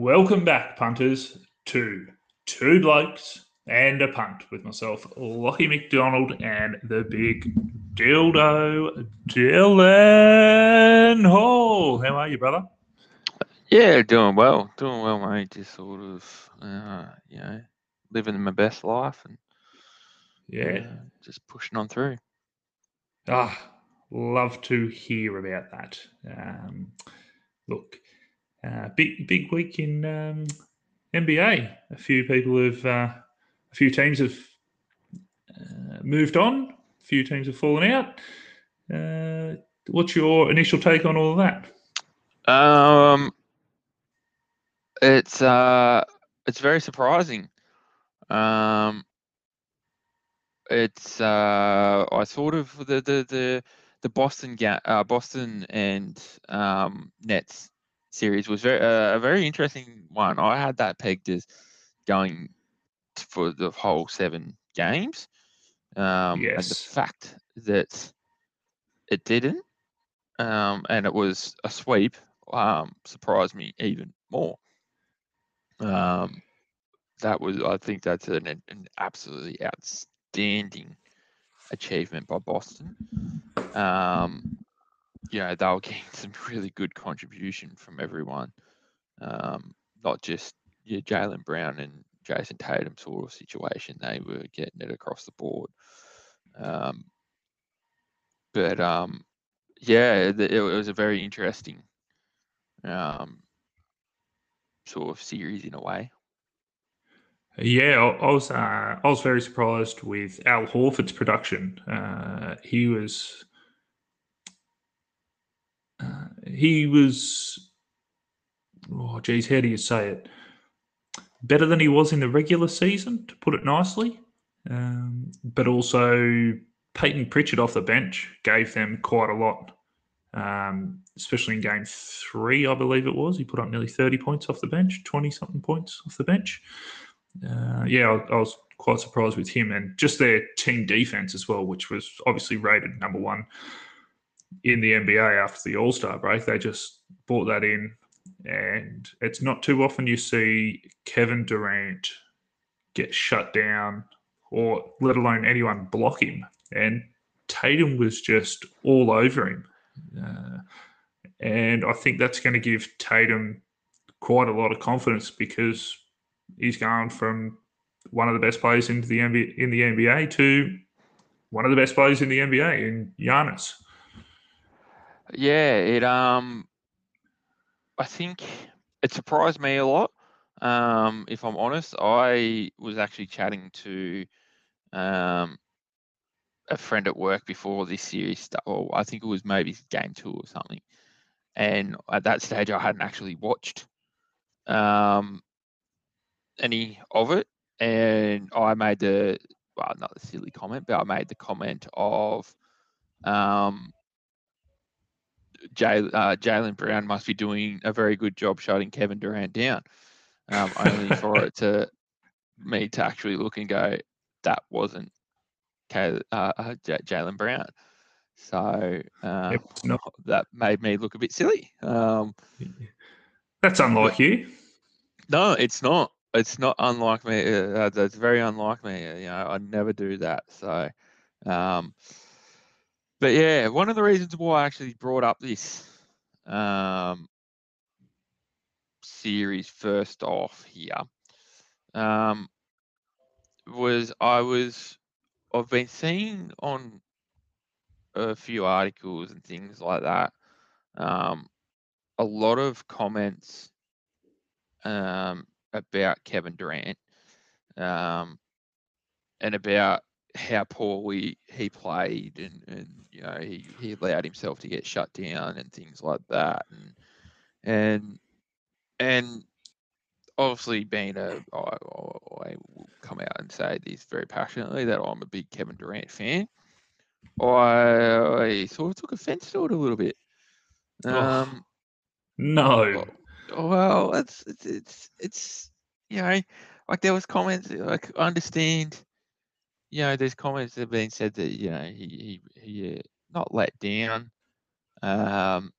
Welcome back, punters, to Two Blokes and a Punt with myself, Lockie McDonald, and the big dildo, Dylan Hall. How are you, brother? Yeah, doing well, doing well, mate. Just sort of, uh, you know, living my best life and Yeah. uh, just pushing on through. Ah, love to hear about that. Um, look, uh, big big week in um, NBA. A few people have, uh, a few teams have uh, moved on. A few teams have fallen out. Uh, what's your initial take on all of that? Um, it's uh, it's very surprising. Um, it's uh, I thought of the the the the Boston uh, Boston and um, Nets series was very uh, a very interesting one. I had that pegged as going for the whole seven games. Um, and the fact that it didn't, um, and it was a sweep, um, surprised me even more. Um, that was, I think, that's an, an an absolutely outstanding achievement by Boston. Um, you know, they were getting some really good contribution from everyone, um, not just your Jaylen Brown and Jayson Tatum sort of situation. They were getting it across the board. Um, but um, yeah, the, it was a very interesting um, sort of series in a way. Yeah, I was uh, I was very surprised with Al Horford's production. Uh, he was uh, he was oh geez, how do you say it? Better than he was in the regular season, to put it nicely. Um, but also, Payton Pritchard off the bench gave them quite a lot, um, especially in game three, I believe it was. He put up nearly 30 points off the bench, 20 something points off the bench. Uh, yeah, I, I was quite surprised with him and just their team defense as well, which was obviously rated number one in the NBA after the All Star break. They just brought that in, and it's not too often you see Kevin Durant get shut down, or let alone anyone block him. And Tatum was just all over him, uh, and I think that's going to give Tatum quite a lot of confidence because he's gone from one of the best players into the NBA, in the NBA to one of the best players in the NBA in Giannis. Yeah, it um, I think it surprised me a lot. Um, if I'm honest, I was actually chatting to um a friend at work before this series started. Or I think it was maybe game two or something. And at that stage, I hadn't actually watched um any of it, and I made the well, not the silly comment, but I made the comment of um Jay, uh, Jaylen Brown must be doing a very good job shutting Kevin Durant down. Um, only for it to me to actually look and go, that wasn't Kay, uh, uh, Jaylen Brown. So um, that made me look a bit silly. Um, That's unlike you. no, it's not. It's not unlike me. Uh, that's very unlike me. uh, You know, I'd never do that. So, um, but yeah, one of the reasons why I actually brought up this um, series first off here um, was I was I've been seeing on a few articles and things like that um, a lot of comments um, about Kevin Durant um, and about how poorly he played and, and you know he, he allowed himself to get shut down and things like that and and and obviously being a I, I will come out and say this very passionately that I'm a big Kevin Durant fan. I, I sort of took offence to it a little bit. Oh. Um, No. well, it's it's it's it's you know, like there was comments like I understand, you know, there's comments that have been said that you know he he he uh, not let down, um,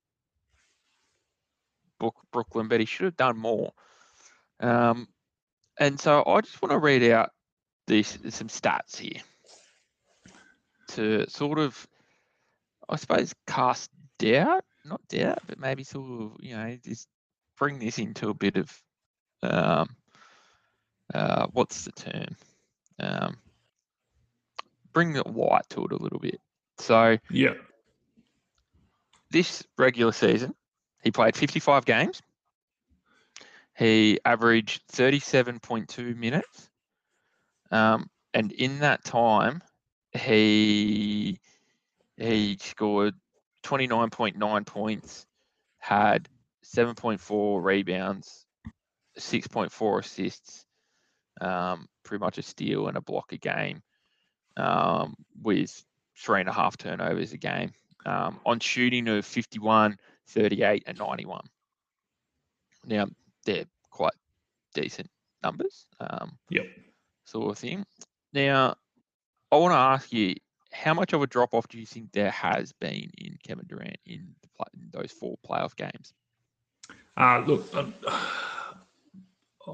Brook- Brooklyn, but he should have done more. Um, and so I just want to read out these some stats here to sort of, I suppose, cast doubt, not doubt, but maybe sort of, you know, just bring this into a bit of, um, uh, what's the term? Um, bring the white to it a little bit. So Yeah. this regular season, he played 55 games. He averaged 37.2 minutes. Um, and in that time, he he scored 29.9 points, had 7.4 rebounds, 6.4 assists, um, pretty much a steal and a block a game, um, with three and a half turnovers a game, um, on shooting of 51, 38, and 91. Now, they're quite decent numbers, um, Yep. sort of thing. Now, I want to ask you, how much of a drop off do you think there has been in Kevin Durant in, the, in those four playoff games? Uh, look, um,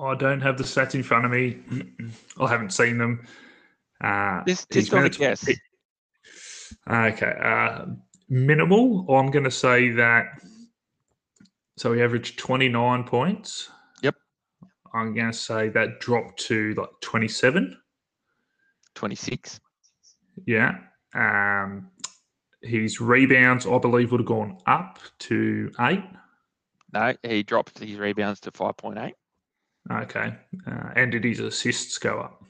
I don't have the stats in front of me. I haven't seen them. Uh, Just, his just on a guess. Okay. Uh, minimal. I'm going to say that. So he averaged 29 points. Yep. I'm going to say that dropped to like 27. 26. Yeah. Um, his rebounds, I believe, would have gone up to eight. No, he dropped his rebounds to 5.8. Okay. Uh, and did his assists go up?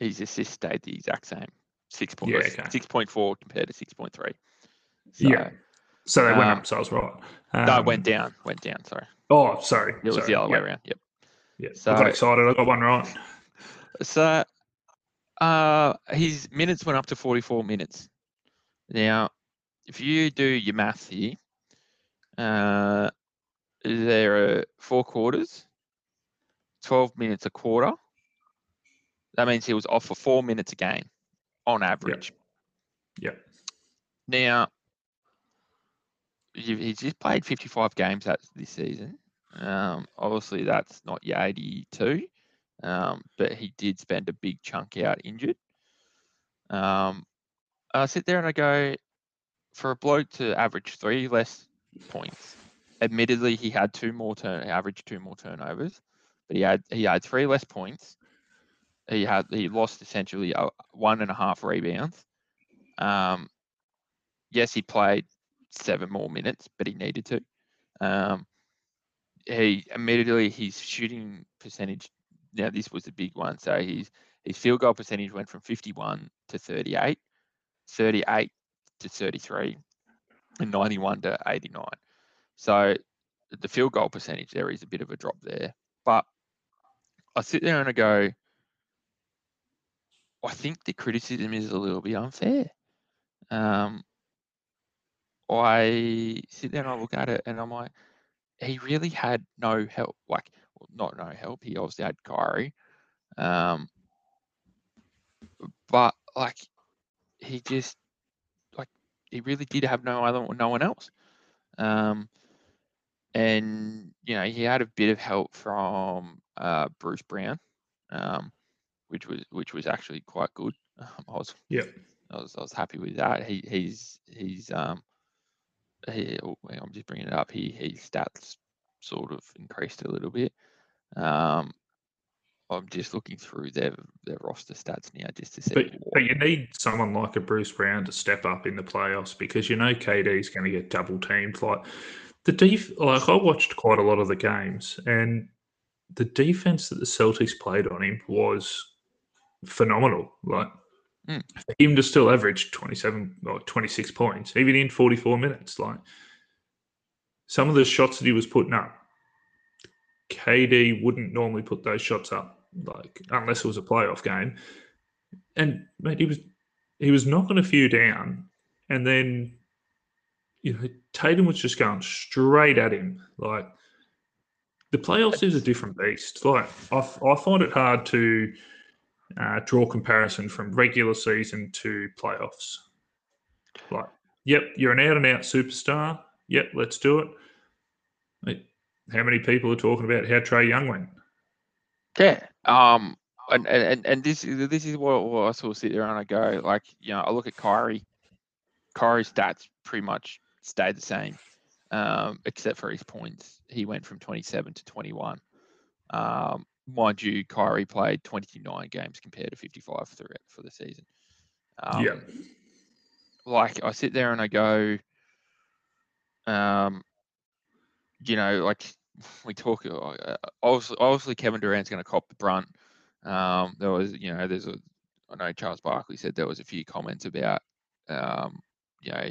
His assists stayed the exact same. Six point, Yeah, uh, okay. 6.4 compared to 6.3. So, Yeah. So they went Um, up, so I was right. no, Um, it went down. Went down. Sorry. Oh, sorry. It was sorry. the other way around. Yep. Yeah. So- I got excited. I got one right. So uh, his minutes went up to 44 minutes. Now, if you do your math here, uh, there are four quarters, 12 minutes a quarter. That means he was off for four minutes a game on average. Yep. Now, he's just played 55 games that this season. Um, obviously, that's not your 82, um, but he did spend a big chunk out injured. Um, I sit there and I go, for a bloke to average three less points, admittedly he had two more turn, averaged two more turnovers, but he had he had three less points. He had he lost essentially uh, one and a half rebounds. Um, yes, he played seven more minutes, but he needed to. Um, he immediately his shooting percentage. Now this was a big one. So his his field goal percentage went from 51 to 38, 38 to 33, and 91 to 89. So the field goal percentage there is a bit of a drop there. But I sit there and I go, I think the criticism is a little bit unfair. Um, I sit there and I look at it and I'm like, he really had no help. Like, well, not no help. He obviously had Kyrie. Um, but like, he just like he really did have no other no one else. Um, and you know he had a bit of help from uh, Bruce Brown, um, which was which was actually quite good. Um, I was Yep. I was I was happy with that. He he's he's um he, oh, I'm just bringing it up. He his stats sort of increased a little bit. Um, I'm just looking through their their roster stats now just to see. But, but you need someone like a Bruce Brown to step up in the playoffs because you know KD is going to get double teamed. Like the def, like I watched quite a lot of the games, and the defense that the Celtics played on him was phenomenal. Like Mm. for him to still average twenty seven or twenty six points, even in forty four minutes, like some of the shots that he was putting up, KD wouldn't normally put those shots up, like unless it was a playoff game. And mate, he was he was knocking a few down, and then you know Tatum was just going straight at him. Like the playoffs is a different beast. Like I, I find it hard to uh, draw comparison from regular season to playoffs. Like, yep, you're an out and out superstar. Yep, let's do it. How many people are talking about how Trae Young went? Yeah. Um. And and, and this is this is what, what I sort of sit there and I go like you know I look at Kyrie. Kyrie's stats pretty much stayed the same, um, except for his points. He went from 27 to 21. Um, mind you, Kyrie played 29 games compared to 55 for, for the season. Um, yeah. Like I sit there and I go, um, you know, like we talk. Uh, obviously, obviously, Kevin Durant's going to cop the brunt. Um, there was, you know, there's a. I know Charles Barkley said there was a few comments about, um, you know,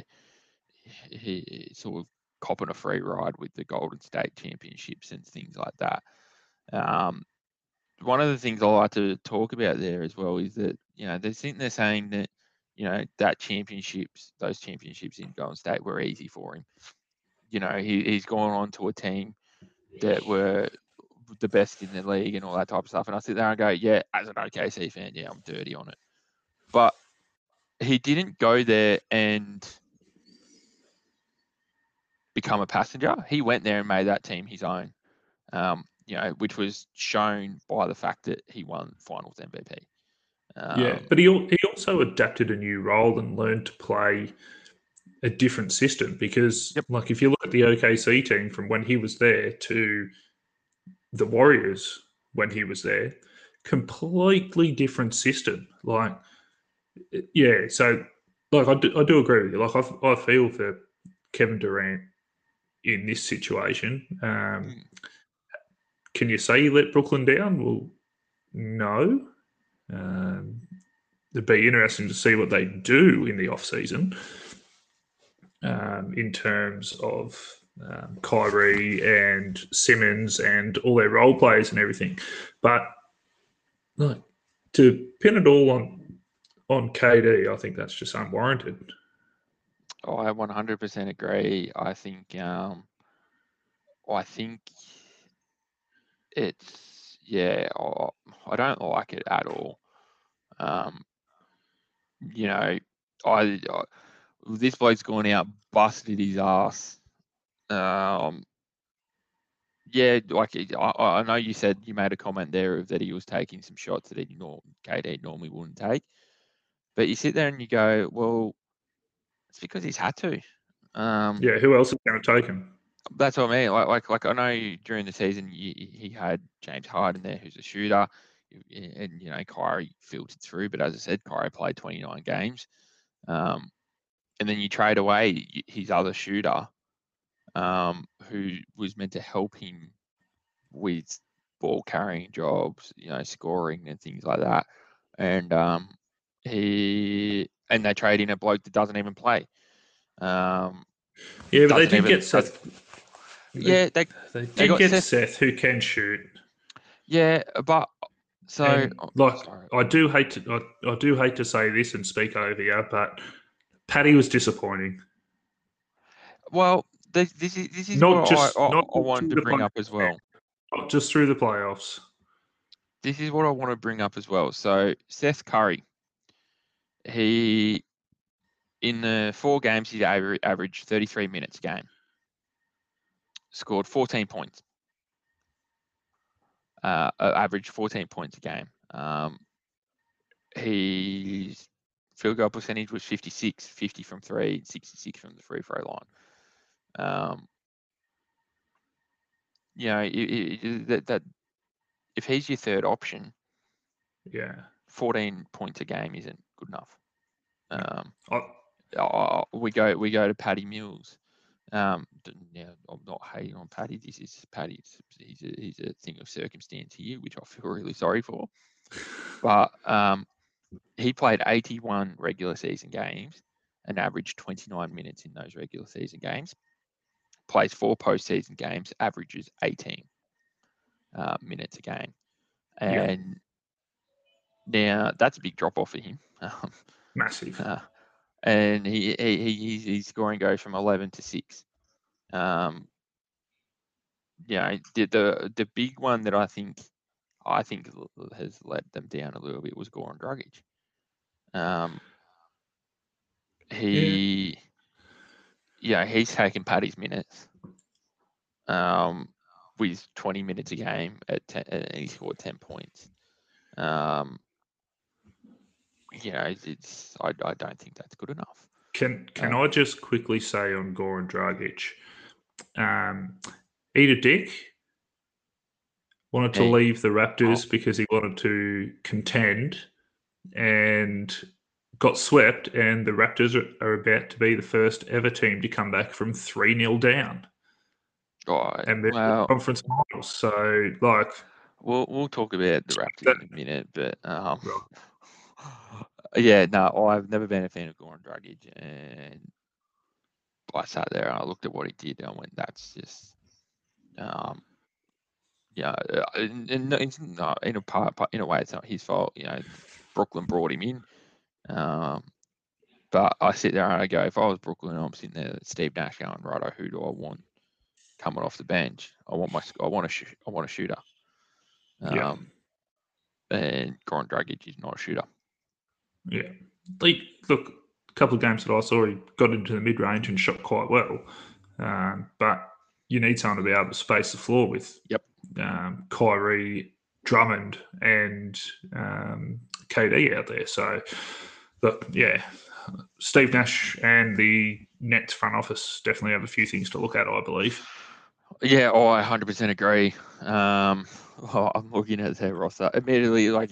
he, he sort of copping a free ride with the Golden State Championships and things like that. Um, one of the things I like to talk about there as well is that you know they think they're saying that you know that championships, those championships in Golden State were easy for him. You know he, he's gone on to a team that were the best in the league and all that type of stuff. And I sit there and go, yeah, as an OKC fan, yeah, I'm dirty on it. But he didn't go there and become a passenger. He went there and made that team his own. Um, you know, which was shown by the fact that he won Finals MVP. Um, yeah, but he he also adapted a new role and learned to play a different system because, yep. like, if you look at the OKC team from when he was there to the Warriors when he was there, completely different system. Like, yeah, so like I do, I do agree with you. Like, I, I feel for Kevin Durant in this situation. Um, mm can you say you let Brooklyn down? Well, no. Um, it'd be interesting to see what they do in the off season um, in terms of um, Kyrie and Simmons and all their role players and everything. But to pin it all on on KD, I think that's just unwarranted. Oh, I 100% agree. I think um, I think it's yeah, I, I don't like it at all. Um, you know, I, I this bloke's gone out, busted his ass. Um, yeah, like I, I know you said you made a comment there of that he was taking some shots that he KD normally wouldn't take, but you sit there and you go, well, it's because he's had to. Um, yeah, who else is going to take him? That's what I mean. Like, like, like I know during the season he had James Harden there, who's a shooter, and you know Kyrie filtered through. But as I said, Kyrie played 29 games, um, and then you trade away his other shooter, um, who was meant to help him with ball carrying jobs, you know, scoring and things like that, and um, he and they trade in a bloke that doesn't even play. Um, yeah, but they did even, get Seth. Yeah, they they did get Seth, Seth, who can shoot. Yeah, but so and, oh, like sorry. I do hate to I, I do hate to say this and speak over you, but Patty was disappointing. Well, this, this is this is not what just, I, I, I wanted to bring up as well. Not just through the playoffs. This is what I want to bring up as well. So Seth Curry, he in the four games he averaged 33 minutes a game scored 14 points. Uh, averaged 14 points a game. Um, his field goal percentage was 56, 50 from three, 66 from the free throw line. Um, you know, it, it, that, that if he's your third option, yeah, 14 points a game isn't good enough. Um, oh. we go we go to Patty Mills. Um, yeah, I'm not hating on Patty. This is Patty. He's a, he's a thing of circumstance here, which I feel really sorry for. But um, he played 81 regular season games and averaged 29 minutes in those regular season games. Plays four postseason games, averages 18 uh, minutes a game. And yeah. now that's a big drop off for him. Massive. Uh, and he, he, he his scoring goes from 11 to 6. Um, yeah, the, the the big one that I think I think has let them down a little bit was Goran Dragic. Um, he, yeah. yeah, he's taking Patty's minutes. Um, with 20 minutes a game at 10, and he scored 10 points. Um, you know, it's I, I don't think that's good enough. Can can um, I just quickly say on Goran Dragic, um, eat a dick wanted to leave the Raptors oh. because he wanted to contend and got swept. And the Raptors are, are about to be the first ever team to come back from 3 0 down. Right. And then conference finals. So, like. We'll, we'll talk about the Raptors that, in a minute, but. Um. Yeah, no, I've never been a fan of Goran Dragic, and I sat there and I looked at what he did and I went, "That's just um, yeah, uh, in, in, no, in a part, in a way, it's not his fault. You know, Brooklyn brought him in. Um, but I sit there and I go, if I was Brooklyn, I'm sitting there, Steve Nash going, right, who do I want coming off the bench? I want my, I want a, sh- I want a shooter. Um, yeah. and Goran Dragic is not a shooter. Yeah, like look, a couple of games that I saw, he got into the mid range and shot quite well. Um, but you need someone to be able to space the floor with. Yep um, Kyrie, Drummond, and um, KD out there. So, look, yeah, Steve Nash and the Nets front office definitely have a few things to look at, I believe. Yeah, oh, I 100% agree. Um, oh, I'm looking at their roster. Admittedly, like,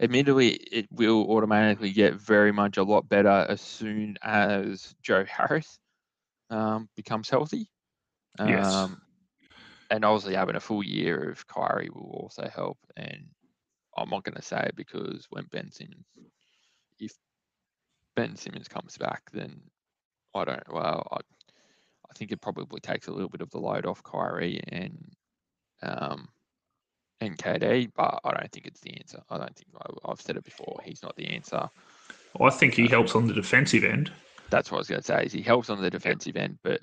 admittedly, it will automatically get very much a lot better as soon as Joe Harris um, becomes healthy. Um, yes and obviously having a full year of Kyrie will also help. And I'm not going to say it because when Ben Simmons, if Ben Simmons comes back, then I don't. Well, I, I think it probably takes a little bit of the load off Kyrie and um, and KD, but I don't think it's the answer. I don't think I, have said it before. He's not the answer. I think he um, helps on the defensive end. That's what I was going to say. Is he helps on the defensive end, but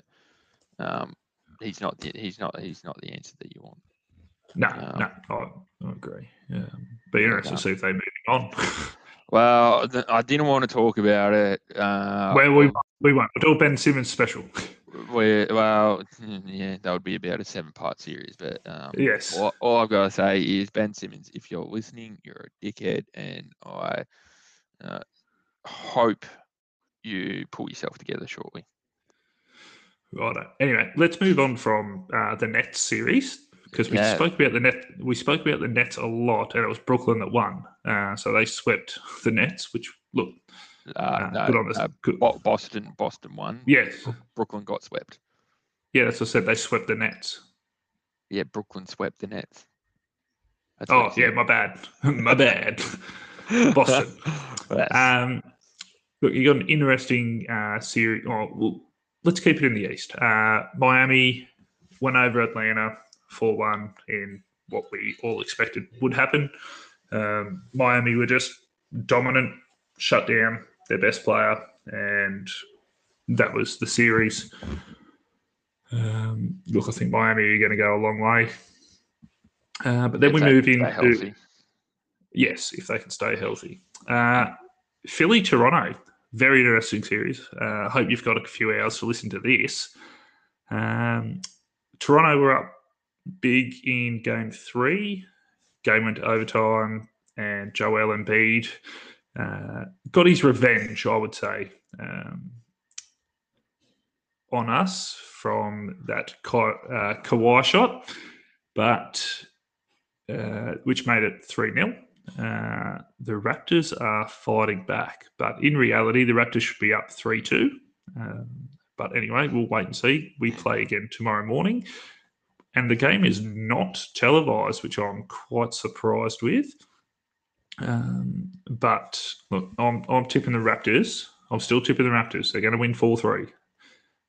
um, he's not the, he's not he's not the answer that you want. No, um, no, I, I agree. Yeah, be interesting to see if they move on. well, I didn't want to talk about it. Uh, well, we we won't. We'll do Ben Simmons special. We well, yeah, that would be about a seven-part series. But um, yes, all, all, I've got to say is Ben Simmons. If you're listening, you're a dickhead, and I uh, hope you pull yourself together shortly. Right. Anyway, let's move on from uh, the Nets series because we yeah. spoke about the net. We spoke about the Nets a lot, and it was Brooklyn that won. Uh, so they swept the Nets, which look uh, no, good on us. Uh. Boston, Boston won. Yes, Brooklyn got swept. Yeah, that's what I said. They swept the Nets. Yeah, Brooklyn swept the Nets. That's oh yeah, my bad, my bad. Boston. um, look, you got an interesting uh, series. Oh, well, let's keep it in the East. Uh, Miami went over Atlanta 4 1 in what we all expected would happen. Um, Miami were just dominant, shut down their best player, and that was the series. Um, look, I think Miami are going to go a long way. Uh, but then if we move into. Yes, if they can stay healthy. Uh, Philly, Toronto very interesting series. I uh, hope you've got a few hours to listen to this. Um, Toronto were up big in game three. Game went to overtime, and Joel Embiid uh, got his revenge, I would say, um, on us from that Ka- uh, Kawhi shot, but uh, which made it 3 0. Uh, the Raptors are fighting back, but in reality, the Raptors should be up 3 2. Um, but anyway, we'll wait and see. We play again tomorrow morning. And the game is not televised, which I'm quite surprised with. Um, but look, I'm, I'm tipping the Raptors. I'm still tipping the Raptors. They're going to win 4 3.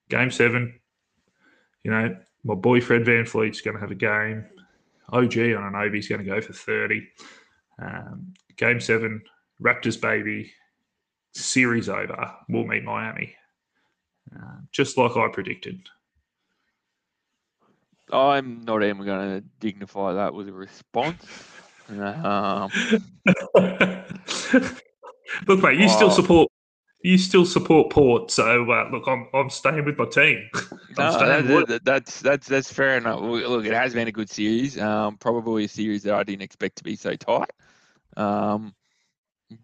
Game seven, you know, my boy Fred VanVleet's going to have a game. OG, I don't know if he's going to go for 30. Um, game seven, Raptors baby, series over. We'll meet Miami, uh, just like I predicted. I'm not even going to dignify that with a response. Um, Look, mate, you still support you still support Port, so uh, look, I'm I'm staying with my team. no, that, that, that's that's that's fair enough. Look, it has been a good series. Um, probably a series that I didn't expect to be so tight. Um,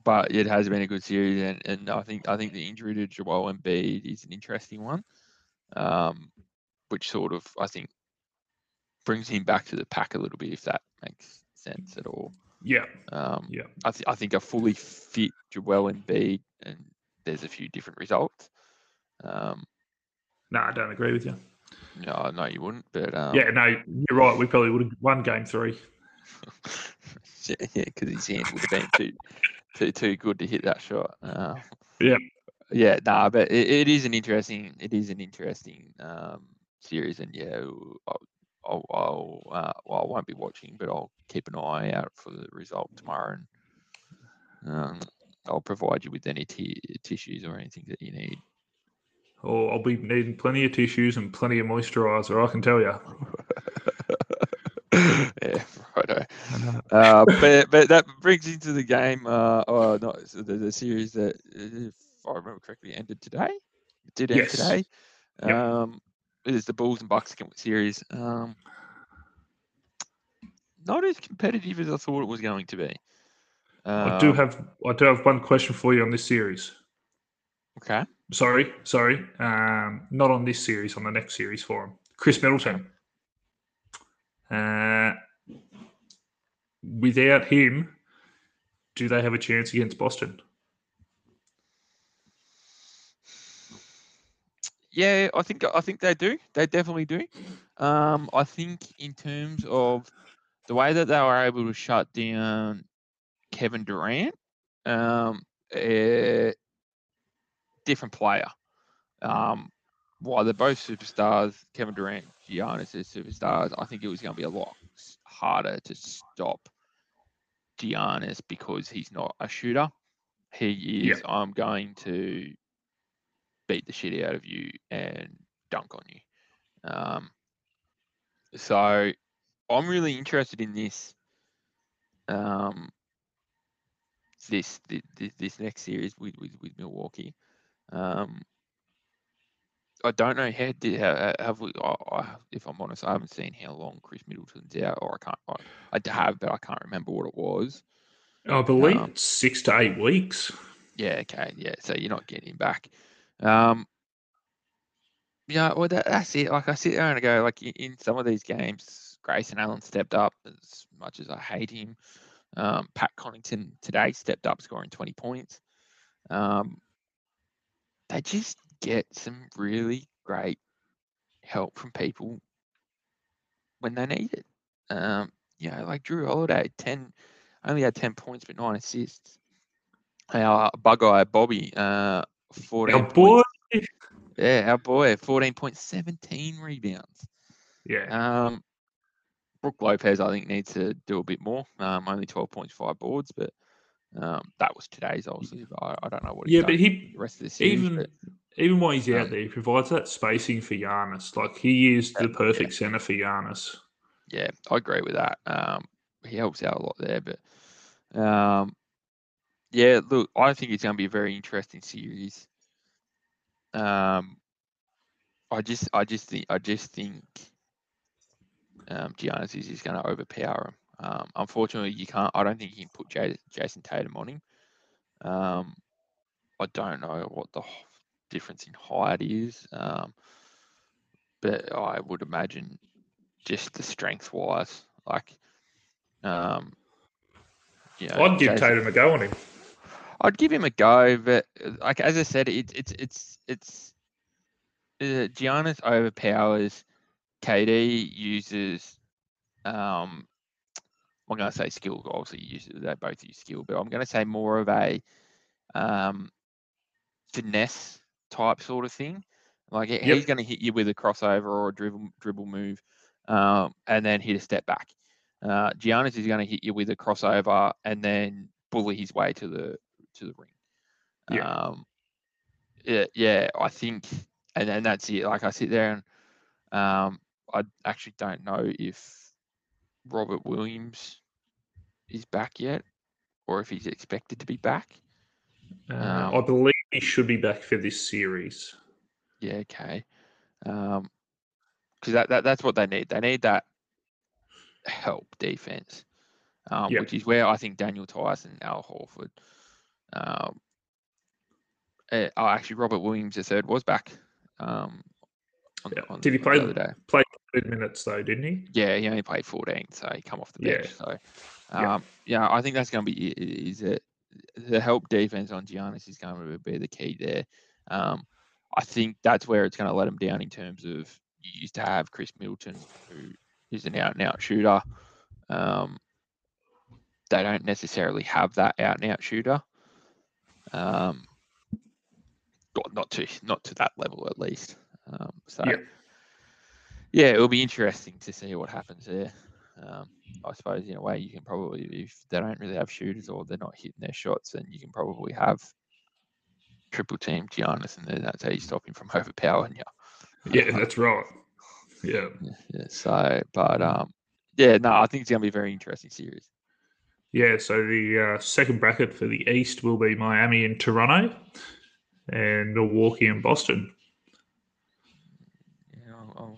but it has been a good series, and, and I think I think the injury to Joel Embiid is an interesting one, um, which sort of I think brings him back to the pack a little bit, if that makes sense at all. Yeah. Um, yeah. I, th- I think a fully fit Joel Embiid, and there's a few different results. Um, no, I don't agree with you. No, no, you wouldn't. But um, yeah, no, you're right. We probably would have won game three. yeah, because his hand would have been too, too, too good to hit that shot. Uh, yeah, yeah, nah, but it, it is an interesting, it is an interesting um, series, and yeah, I'll, I'll, uh, well, I won't be watching, but I'll keep an eye out for the result tomorrow, and um, I'll provide you with any t- tissues or anything that you need. Oh, I'll be needing plenty of tissues and plenty of moisturizer. I can tell you. yeah, righto. Uh, but but that brings into the game. Uh, oh, not the, the series that, if I remember correctly, ended today. It did end yes. today. Yep. Um, it is the Bulls and Bucks series. Um, not as competitive as I thought it was going to be. I do have I do have one question for you on this series. Okay. Sorry, sorry. Um, not on this series, on the next series for him. Khris Middleton. Uh, without him, do they have a chance against Boston? Yeah, I think I think they do. They definitely do. Um, I think in terms of the way that they were able to shut down Kevin Durant, um, a different player. Um, while they're both superstars, Kevin Durant, Giannis is superstars. I think it was going to be a lot harder to stop Giannis because he's not a shooter. He is. I'm going to beat the shit out of you and dunk on you. Um, so I'm really interested in this. Um, this this, this next series with, with, with Milwaukee. Um, I don't know how did how, have we. I, if I'm honest, I haven't seen how long Khris Middleton's out, or I can't. I, I have, but I can't remember what it was. I believe um, six to eight weeks. Yeah. Okay. Yeah. So you're not getting him back. Um, yeah. Well, that, that's it. Like I sit there and I go, like in some of these games, Grayson Allen stepped up as much as I hate him. Um, Pat Connaughton today stepped up, scoring 20 points. Um, they just get some really great help from people when they need it. Um, you know, like Jrue Holiday, 10, only had 10 points, but nine assists. Our bug eye Bobby, uh, 14. Our boy. Yeah, our boy, 14.17 rebounds. Yeah. Um, Brook Lopez, I think, needs to do a bit more. Um, only 12.5 boards, but um, that was today's, obviously. I, I don't know what. Yeah, but he the rest of the series, even but, even while he's out um, there, he provides that spacing for Giannis. Like he is the perfect yeah. center for Giannis. yeah, I agree with that. Um, he helps out a lot there, but um, yeah, look, I think it's going to be a very interesting series. Um, I just, I just think, I just think um, Giannis is just going to overpower him. Um, unfortunately, you can't. I don't think you can put Jayson Tatum on him. Um, I don't know what the difference in height is, um, but I would imagine just the strength wise, like, um, you know, I'd give Jayson- Tatum a go on him. I'd give him a go, but uh, like as I said, it's it's it's it's uh, Giannis overpowers. KD uses, um, I'm going to say skill. Obviously, you use they both use skill, but I'm going to say more of a um, finesse type sort of thing. Like Yep. he's going to hit you with a crossover or a dribble dribble move, um, and then hit a step back. Uh, Giannis is going to hit you with a crossover and then bully his way to the to the ring. Yeah. Um, yeah, yeah, I think, and then that's it. Like I sit there and um, I actually don't know if Robert Williams is back yet, or if he's expected to be back. Uh, Um, I believe he should be back for this series. Yeah, okay. Um, because that, that that's what they need. They need that help defense, um, Yeah. which is where I think Daniel Theis and Al Horford. Um, eh, oh, actually, Robert Williams the third was back. Um, on, Yeah. on- Did he play the other day? Played 30 minutes though, didn't he? Yeah, he only played 14, so he come off the Yeah. bench. So, Yeah. um, yeah, I think that's going to be is it the help defense on Giannis is going to be the key there. Um, I think that's where it's going to let him down in terms of you used to have Khris Middleton, who is an out and out shooter. Um, they don't necessarily have that out and out shooter. Um, not- to not to that level at least. Um, so Yeah. yeah, it'll be interesting to see what happens there. Um, I suppose in a way you can probably, if they don't really have shooters or they're not hitting their shots, then you can probably have triple team Giannis, and then that's how you stop him from overpowering you. Yeah, that's right. Yeah. Yeah, yeah, so, but um, yeah, no, I think it's gonna be a very interesting series. Yeah, so the uh, second bracket for the East will be Miami and Toronto, and Milwaukee and Boston. Yeah, I'll, I'll.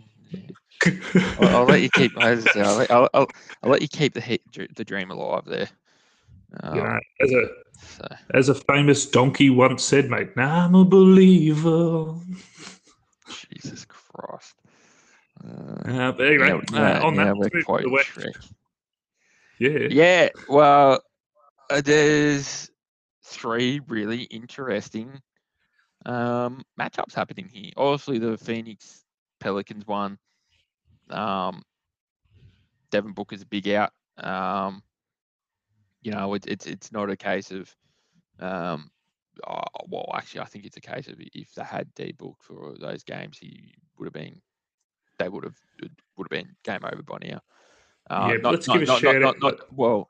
I'll, I'll let you keep. I say, I'll, let, I'll, I'll, I'll let you keep the hit, the dream alive there. Um, you know, as a so, as a famous donkey once said, mate, now I'm a believer. Jesus Christ. Uh, Uh, but anyway, yeah, uh, on yeah, that, we're let's move to quoting the West. Shrek. Yeah, Yeah, well, uh, there's three really interesting um, matchups happening here. Obviously, the Phoenix Pelicans one. Um, Devin Booker's a big out. Um, you know, it, it's it's not a case of, um, oh, well, actually, I think it's a case of if they had D Book for those games, he would have been, they would have would have been game over by now. Uh, Yeah, not, let's not, give a not, shout out- not, well,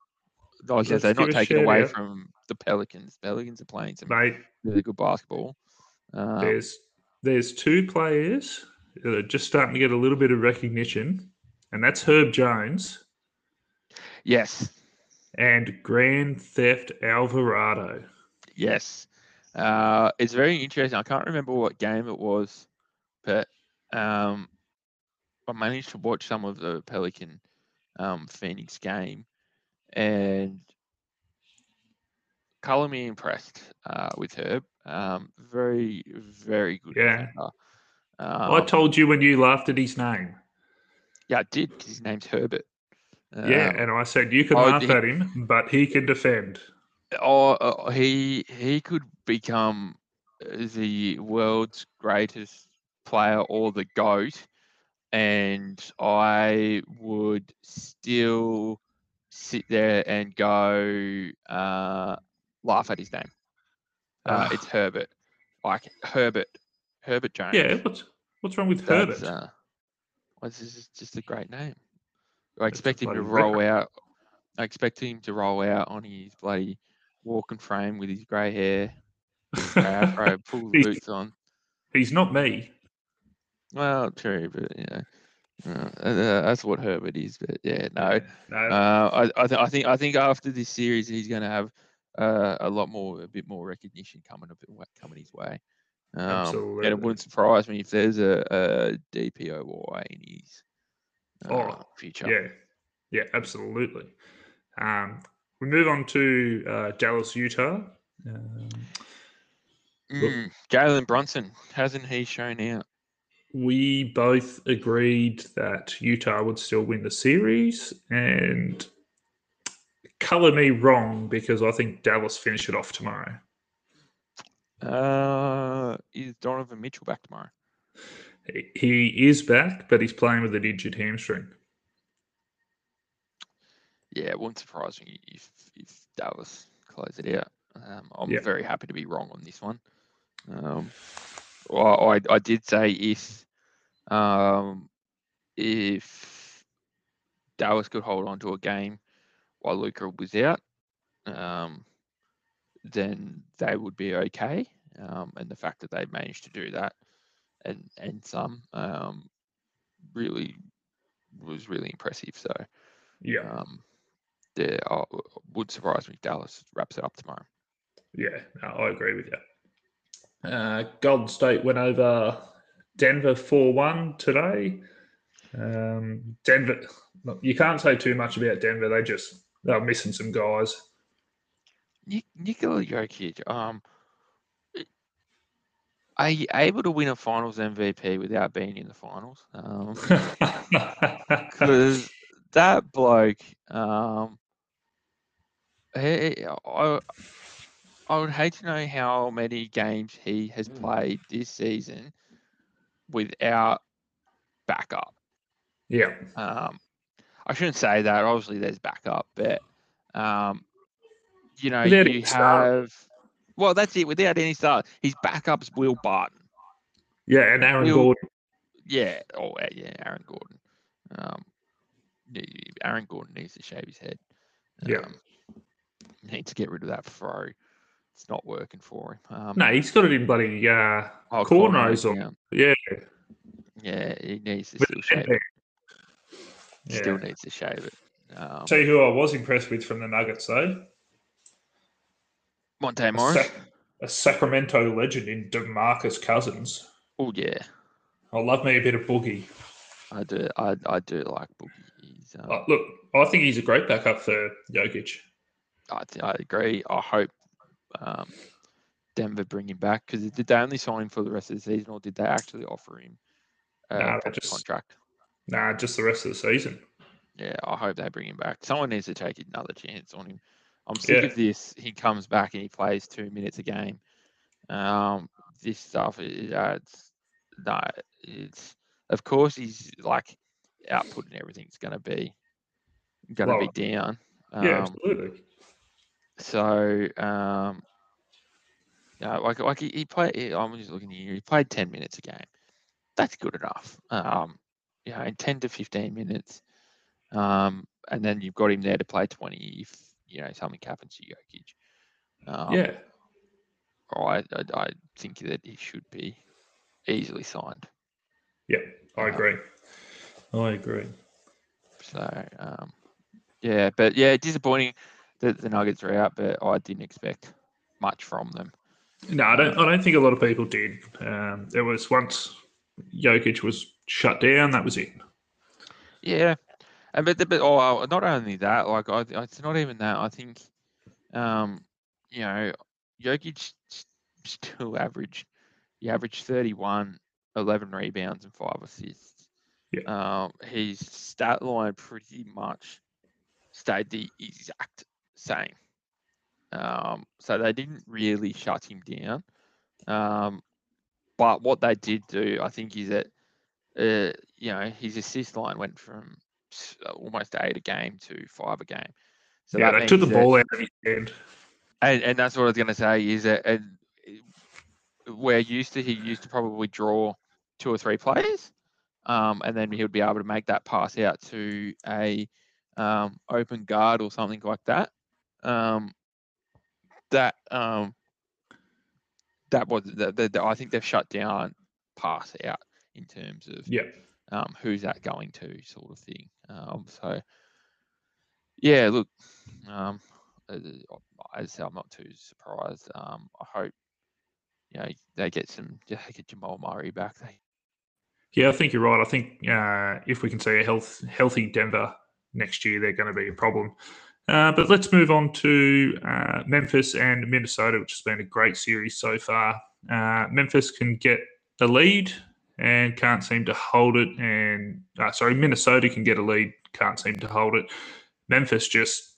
I was say, not a taking away out. from the Pelicans. Pelicans are playing some mate. really good basketball. Um, There's there's two players that are just starting to get a little bit of recognition, and that's Herb Jones yes, and Grand Theft Alvarado. yes. Uh, it's very interesting. I can't remember what game it was, but um, I managed to watch some of the Pelican um, Phoenix game, and color me impressed uh, with her. Um, very, very good. Yeah. I Um, told you when you laughed at his name. yeah, I did his name's Herbert. yeah, Um, and I said you can laugh at him, but he can defend. Oh, uh, he he could become the world's greatest player or the goat, and I would still sit there and go uh, laugh at his name. Uh, Ah. it's Herbert, like Herbert, Herbert Jones. Yeah, what's what's wrong with That's, Herbert? uh, well, this is just a great name. I expect him to roll record. out. I expect him to roll out on his bloody walking frame with his grey hair, grey afro, pull the boots on. He's not me. Well, true, but you know, uh, uh, that's what Herbert is. But yeah, no. no, Uh, I, I, th- I think I think after this series, he's going to have uh, a lot more, a bit more recognition coming up, coming his way. Um, and it wouldn't surprise me if there's a, a DPOY in his uh, Oh, future. yeah, yeah, absolutely. Um, we move on to uh, Dallas, Utah. Um, Mm, Jalen Brunson hasn't he shown out? We both agreed that Utah would still win the series, and color me wrong because I think Dallas finish it off tomorrow. Uh, is Donovan Mitchell back tomorrow? He- is back, but he's playing with an injured hamstring. Yeah, it wouldn't surprise me if if Dallas close it out. Um, I'm very happy to be wrong on this one. Um, well, I I did say if um if Dallas could hold on to a game while Luka was out, um, then they would be okay. Um, and the fact that they managed to do that and and some um, really was really impressive. So Yeah, um, yeah, I, would surprise me if Dallas wraps it up tomorrow. Yeah, no, I agree with you. Uh, Golden State went over Denver 4 1 today. Um, Denver, look, you can't say too much about Denver. They just, they're missing some guys. Nik- Nikola Jokic, um, are you able to win a finals MVP without being in the finals? Um, because that bloke, um, he, I, I would hate to know how many games he has played this season without backup. yeah. Um, I shouldn't say that. Obviously, there's backup, but um, you know, Without you have. Well, that's it. Without any start, his backup's Will Barton. Yeah, and Aaron Will- Gordon. Yeah. Oh, uh, yeah. Aaron Gordon. Um, Aaron Gordon needs to shave his head. Yeah. Um, needs to get rid of that fro. It's not working for him. Um, No, he's got it in bloody uh, oh, cornrows on. yeah. Yeah. Yeah, he needs to still shave. it. Yeah. Still needs to shave it. Um, Tell you who I was impressed with from the Nuggets, though. Monte A, Morris. Sac- a Sacramento legend in Demarcus Cousins. Oh yeah, I love me a bit of Boogie. I do. I I do like Boogie. He's, um, Uh, look, I think he's a great backup for Jokic. I, th- I agree. I hope um, Denver bring him back because did they only sign him for the rest of the season, or did they actually offer him a Nah, proper just- contract? Nah, just the rest of the season. Yeah, I hope they bring him back. Someone needs to take another chance on him. I'm sick Yeah. of this. He comes back and he plays two minutes a game. Um, this stuff is uh, it's, no, it's of course he's like output and everything's going to be going to Well, be down. Yeah, Um, absolutely. So, um, yeah, like like he, he played. he- I'm just looking here. He played ten minutes a game. That's good enough. Um, you know, in ten to fifteen minutes. Um, and then you've got him there to play twenty if you know something happens to Jokic. Um, yeah. I, I I think that he should be easily signed. Yeah, I agree. I agree. So, um, yeah, but yeah, disappointing that the Nuggets are out, but I didn't expect much from them. No, I don't. I don't think a lot of people did. Um, there was once Jokic was shut down. That was it. Yeah, and but but oh, not only that, like I, it's not even that. I think, um, you know, Jokic still average. He averaged 31, 11 rebounds and five assists. Yeah. Um, his stat line pretty much stayed the exact same. Um, so they didn't really shut him down. Um, but what they did do, I think, is that uh, you know, his assist line went from uh, almost eight a game to five a game. So yeah, they took the ball out of his hand. and, and that's what I was going to say is that and uh, we're used to he used to probably draw two or three players, um, and then he would be able to make that pass out to a um, open guard or something like that. Um, that um, that was that, that, I think they've shut down pass out in terms of Yeah, um, who's that going to sort of thing. Um, so yeah, look, um, as I say, I'm not too surprised. Um, I hope you know they get some they get Jamal Murray back. They yeah, I think you're right. I think uh, if we can see a health, healthy Denver next year, they're going to be a problem. Uh, but let's move on to uh, Memphis and Minnesota, which has been a great series so far. Uh, Memphis can get a lead and can't seem to hold it, and uh, sorry, Minnesota can get a lead, can't seem to hold it. Memphis just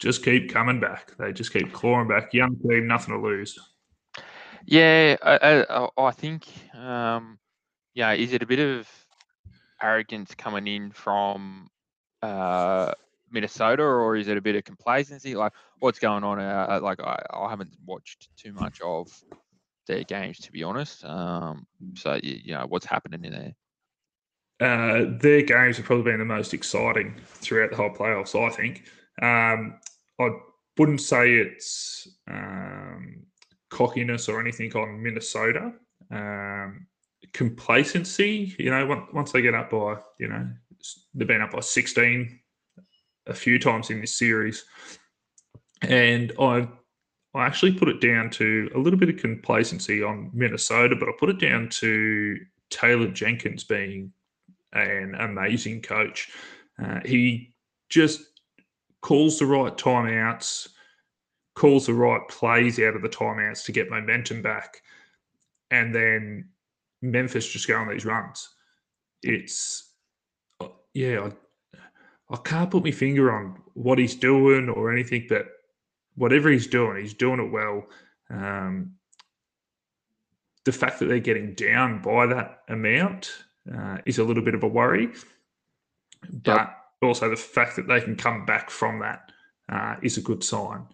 just keep coming back. They just keep clawing back. Young team, nothing to lose. yeah, I, I, I think um, yeah, is it a bit of arrogance coming in from uh, Minnesota, or is it a bit of complacency? Like, what's going on? Uh, like, I, I haven't watched too much of their games, to be honest. Um, so, you, you know, what's happening in there? uh, their games have probably been the most exciting throughout the whole playoffs. I think. Um, I wouldn't say it's um, cockiness or anything on Minnesota. Um, complacency, you know, once they get up by, you know, they've been up by 16 a few times in this series. And I I actually put it down to a little bit of complacency on Minnesota, but I put it down to Taylor Jenkins being an amazing coach. Uh, he just calls the right timeouts, calls the right plays out of the timeouts to get momentum back, and then Memphis just go on these runs. It's uh, yeah, I, can't put my finger on what he's doing or anything, but whatever he's doing, he's doing it well. Um, the fact that they're getting down by that amount uh, is a little bit of a worry, but yep. also the fact that they can come back from that uh, is a good sign.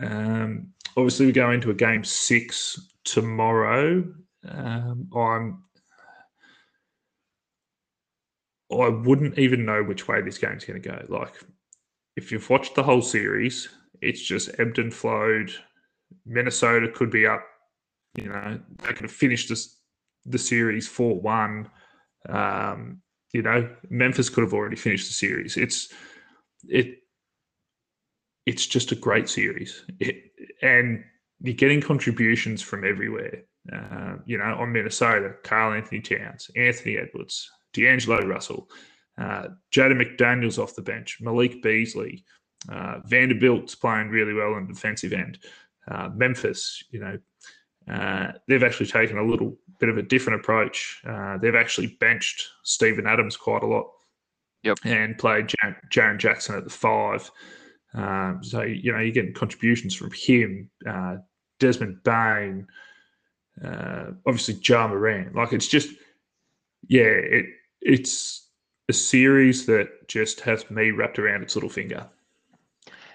Um, obviously, we go into a game six tomorrow. Um, I'm I wouldn't even know which way this game's going to go. Like, if you've watched the whole series, it's just ebbed and flowed. Minnesota could be up. You know, they could have finished this the series four one. Um, you know, Memphis could have already finished the series. It's it. It's just a great series, it, and you're getting contributions from everywhere. Uh, you know, on Minnesota, Karl-Anthony Towns, Anthony Edwards, D'Angelo Russell, uh, Jaden McDaniels off the bench, Malik Beasley, uh, Vanderbilt's playing really well on the defensive end. Uh, Memphis, you know, uh, they've actually taken a little bit of a different approach. Uh, they've actually benched Steven Adams quite a lot. Yep. And played Jar- Jaren Jackson at the five. Um, so, you know, you're getting contributions from him, uh, Desmond Bane, uh, obviously Ja Morant. Like, it's just, yeah, it it's a series that just has me wrapped around its little finger.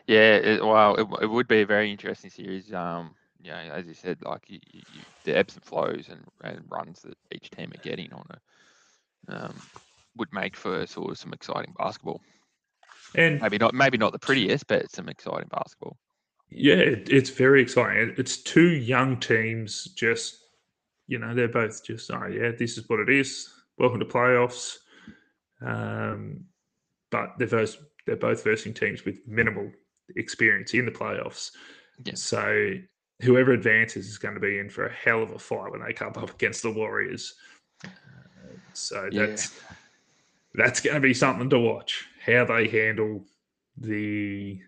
Yeah, it, well, it, it would be a very interesting series. Um, you know, as you said, like you, you, the ebbs and flows and, and runs that each team are getting on it um, would make for sort of some exciting basketball. And maybe not, maybe not the prettiest, but some exciting basketball. Yeah, it, it's very exciting. It's two young teams. Just you know, they're both just oh yeah, this is what it is. Welcome to playoffs. Um, but they're both they're both versing teams with minimal experience in the playoffs. Yeah. So whoever advances is going to be in for a hell of a fight when they come up against the Warriors. Uh, so that's yeah. that's going to be something to watch. How they handle the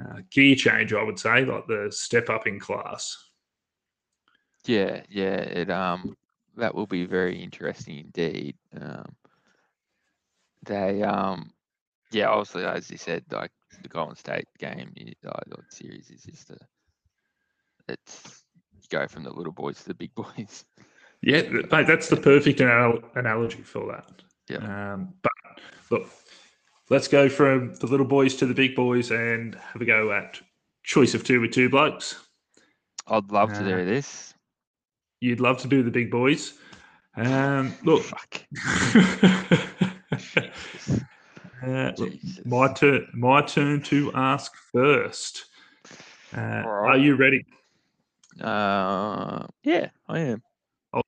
uh, gear change, I would say, like the step up in class. Yeah, yeah, it um that will be very interesting indeed. Um, they um yeah, obviously as you said, like the Golden State game uh, series is just a it's you go from the little boys to the big boys. Yeah, that's the perfect anal- analogy for that. Yeah. Um, but look, let's go from the little boys to the big boys and have a go at choice of two with two blokes. I'd love uh, to do uh, this. You'd love to do the big boys. Um, look, uh, look, my turn. My turn to ask first. Uh, right. Are you ready? Uh, yeah, I am. I'll,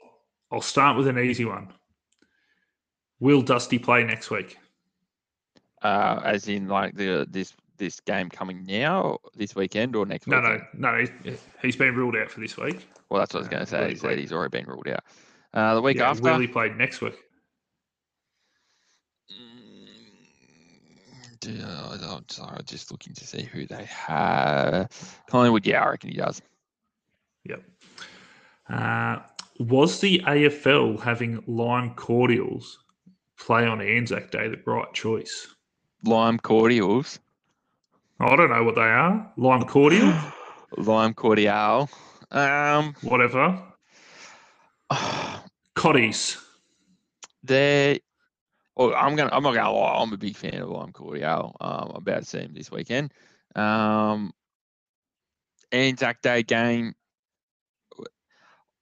I'll start with an easy one. Will Dusty play next week? Uh, as in like the this this game coming now, this weekend, or next? Week? No, weekend? no, no. He's, he's been ruled out for this week. Well, that's what I was going to uh, say. He said he's already been ruled out. Uh, the week yeah, after, will he play next week? Mm, I'm sorry, just looking to see who they have. Collingwood, yeah, I reckon he does. Yep. Uh, was the AFL having Lime Cordiale play on Anzac Day the right choice? Lime cordials? I don't know what they are. Lime cordial? lime cordial. Um, Whatever. Cotties. They. Oh, I'm gonna. I'm not gonna lie. I'm a big fan of lime cordial. Um, I'm about to see him this weekend. Um, Anzac Day game.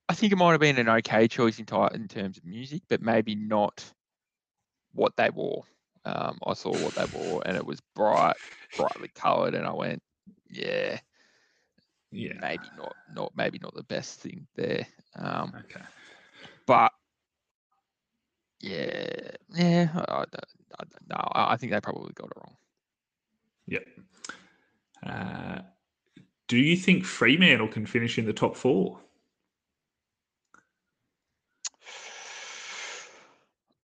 I think it might have been an okay choice in, t- in terms of music, but maybe not what they wore. Um, I saw what they wore, and it was bright, brightly coloured, and I went, yeah, yeah, maybe not, not maybe not the best thing there. Um, okay, but yeah, yeah, I, I, I, no, I think they probably got it wrong. Yep. Uh, do you think Fremantle can finish in the top four?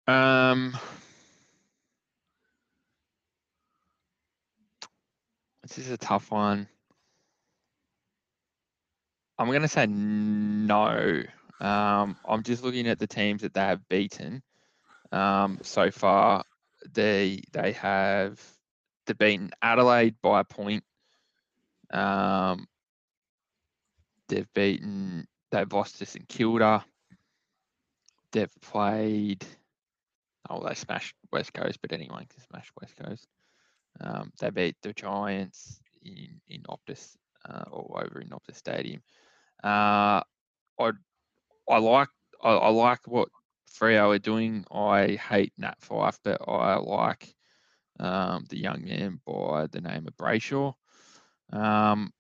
Um, this is a tough one. I'm going to say no. Um, I'm just looking at the teams that they have beaten um, so far. They they have they've beaten Adelaide by a point. Um, they've beaten they've lost to St Kilda. They've played. Oh, they smashed West Coast, but anyone can smash West Coast. Um, they beat the Giants in in Optus uh, or over in Optus Stadium. Uh, I I like I, I like what Freo are doing. I hate Nat Fyfe, but I like um, the young man by the name of Brayshaw. Um,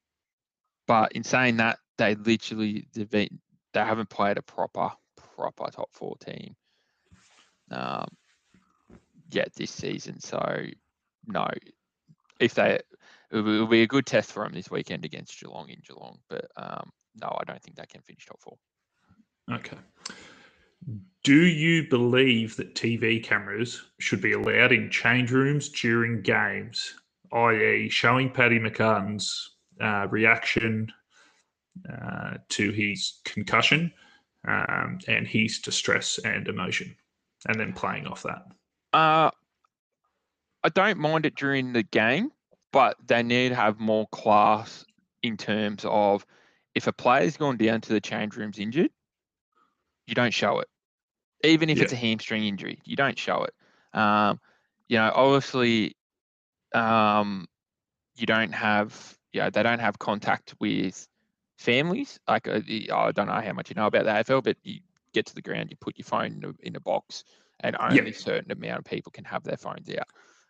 but in saying that, they literally they haven't played a proper proper top four team um, yet this season. So no, if they it will be a good test for them this weekend against Geelong in Geelong, but um, no, I don't think they can finish top four. Okay. Do you believe that TV cameras should be allowed in change rooms during games, i.e., showing Paddy McCartin's uh, reaction uh, to his concussion um, and his distress and emotion, and then playing off that? Uh, I don't mind it during the game, but they need to have more class in terms of if a player's gone down to the change rooms injured, you don't show it. Even if yeah. it's a hamstring injury, you don't show it. Um, you know, obviously, um, you don't have, you know, they don't have contact with families. Like, uh, I don't know how much you know about the AFL, but you get to the ground, you put your phone in a, in a box, and only a certain amount of people can have their phones out.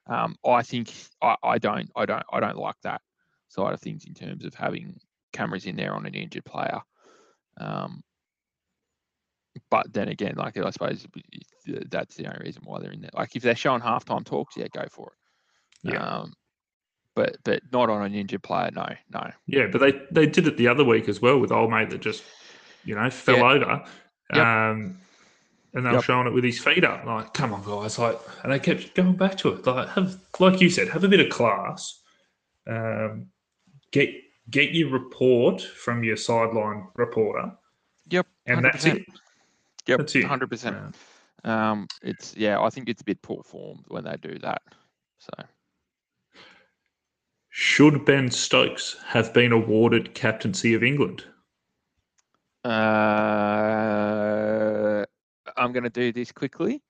Um, I think I, I don't, I don't, I don't like that side of things in terms of having cameras in there on an injured player. Um, but then again, like I suppose that's the only reason why they're in there. Like if they're showing halftime talks, yeah, go for it. Yeah. Um, but but not on an injured player. No, no. Yeah, but they they did it the other week as well with old mate that just you know fell yeah. over. Yep. Um, and they were yep. showing it with his feet up. Like, come on, guys! Like, and they kept going back to it. Like, have like you said, have a bit of class. Um, get get your report from your sideline reporter. Yep, and 100%. that's it. Yep, that's it. Hundred percent. Um, it's yeah, I think it's a bit poor form when they do that. So, should Ben Stokes have been awarded captaincy of England? Uh, I'm going to do this quickly.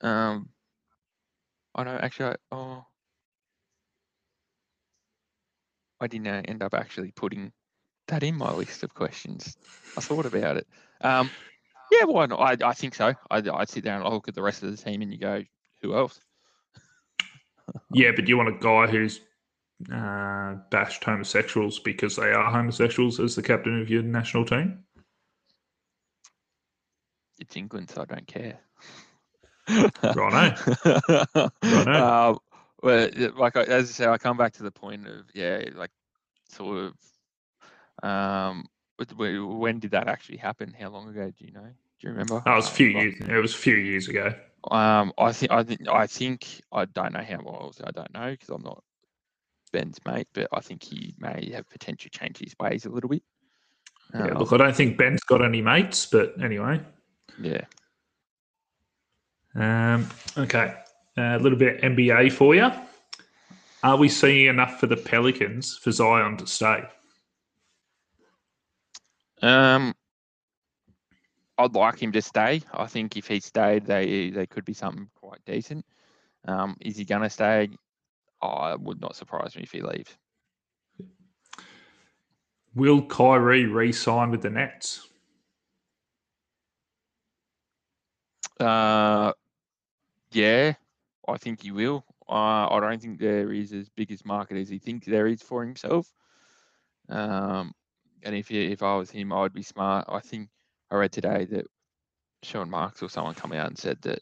Um, I know actually. I, oh, I didn't uh, end up actually putting that in my list of questions. I thought about it. Um, yeah, why not? I, I think so. I'd, I'd sit down and look at the rest of the team and you go, who else? yeah, but you want a guy who's uh, bashed homosexuals because they are homosexuals as the captain of your national team? It's England, so I don't care. Righto. Righto. Um, well, like as I say, I come back to the point of yeah, like sort of. Um, when did that actually happen? How long ago? Do you know? Do you remember? That was a few years. It was a few years ago. Um, I think I think I think I don't know how well. I don't know because I'm not Ben's mate, but I think he may have potentially changed his ways a little bit. Um, yeah, look, I don't think Ben's got any mates, but anyway. Yeah. Um, okay. A little bit NBA for you. Are we seeing enough for the Pelicans for Zion to stay? Um, I'd like him to stay. I think if he stayed, they they could be something quite decent. Um, is he going to stay? Oh, it would not surprise me if he leaves. Will Kyrie re-sign with the Nets? Uh, yeah, I think he will. Uh, I don't think there is as big as market as he thinks there is for himself. Um, and if he, if I was him, I'd be smart. I think I read today that Sean Marks or someone come out and said that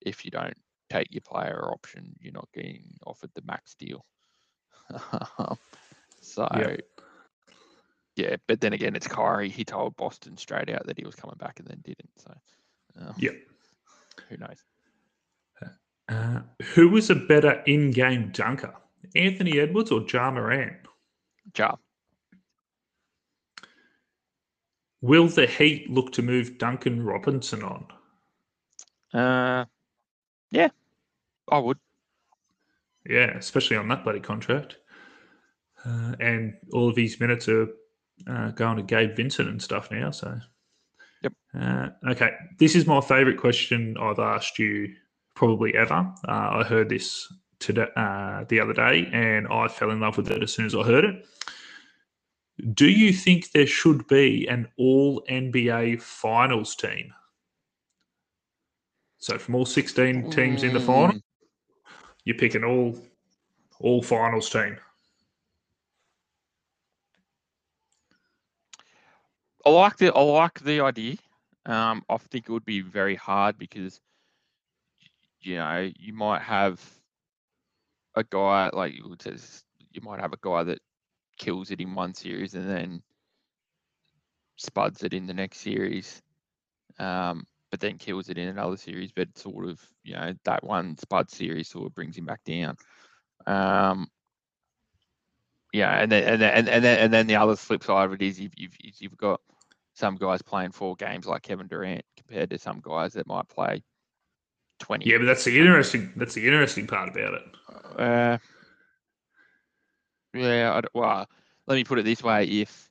if you don't take your player option, you're not getting offered the max deal. so yep. yeah, but then again, it's Kyrie. He told Boston straight out that he was coming back and then didn't. So, um, Yep. Who knows? Uh, who was a better in-game dunker, Anthony Edwards or Ja Morant? Ja. Will the Heat look to move Duncan Robinson on? Uh, yeah, I would. Yeah, especially on that bloody contract. Uh, and all of his minutes are uh, going to Gabe Vincent and stuff now. So, Yep. Uh, okay, this is my favourite question I've asked you probably ever. Uh, I heard this today, uh, the other day, and I fell in love with it as soon as I heard it. Do you think there should be an All NBA Finals team? So, from all sixteen teams in the final, Mm, you pick an all all finals team. I like the I like the idea. Um, I think it would be very hard because you know you might have a guy like you says you might have a guy that kills it in one series and then spuds it in the next series, um, but then kills it in another series. But sort of you know that one spud series sort of brings him back down. Um, yeah, and then and then and, and then and then the other flip side of it is you've you've, you've got some guys playing four games like Kevin Durant compared to some guys that might play twenty. Yeah, but that's the interesting. That's the interesting part about it. Uh, yeah. I well, let me put it this way: if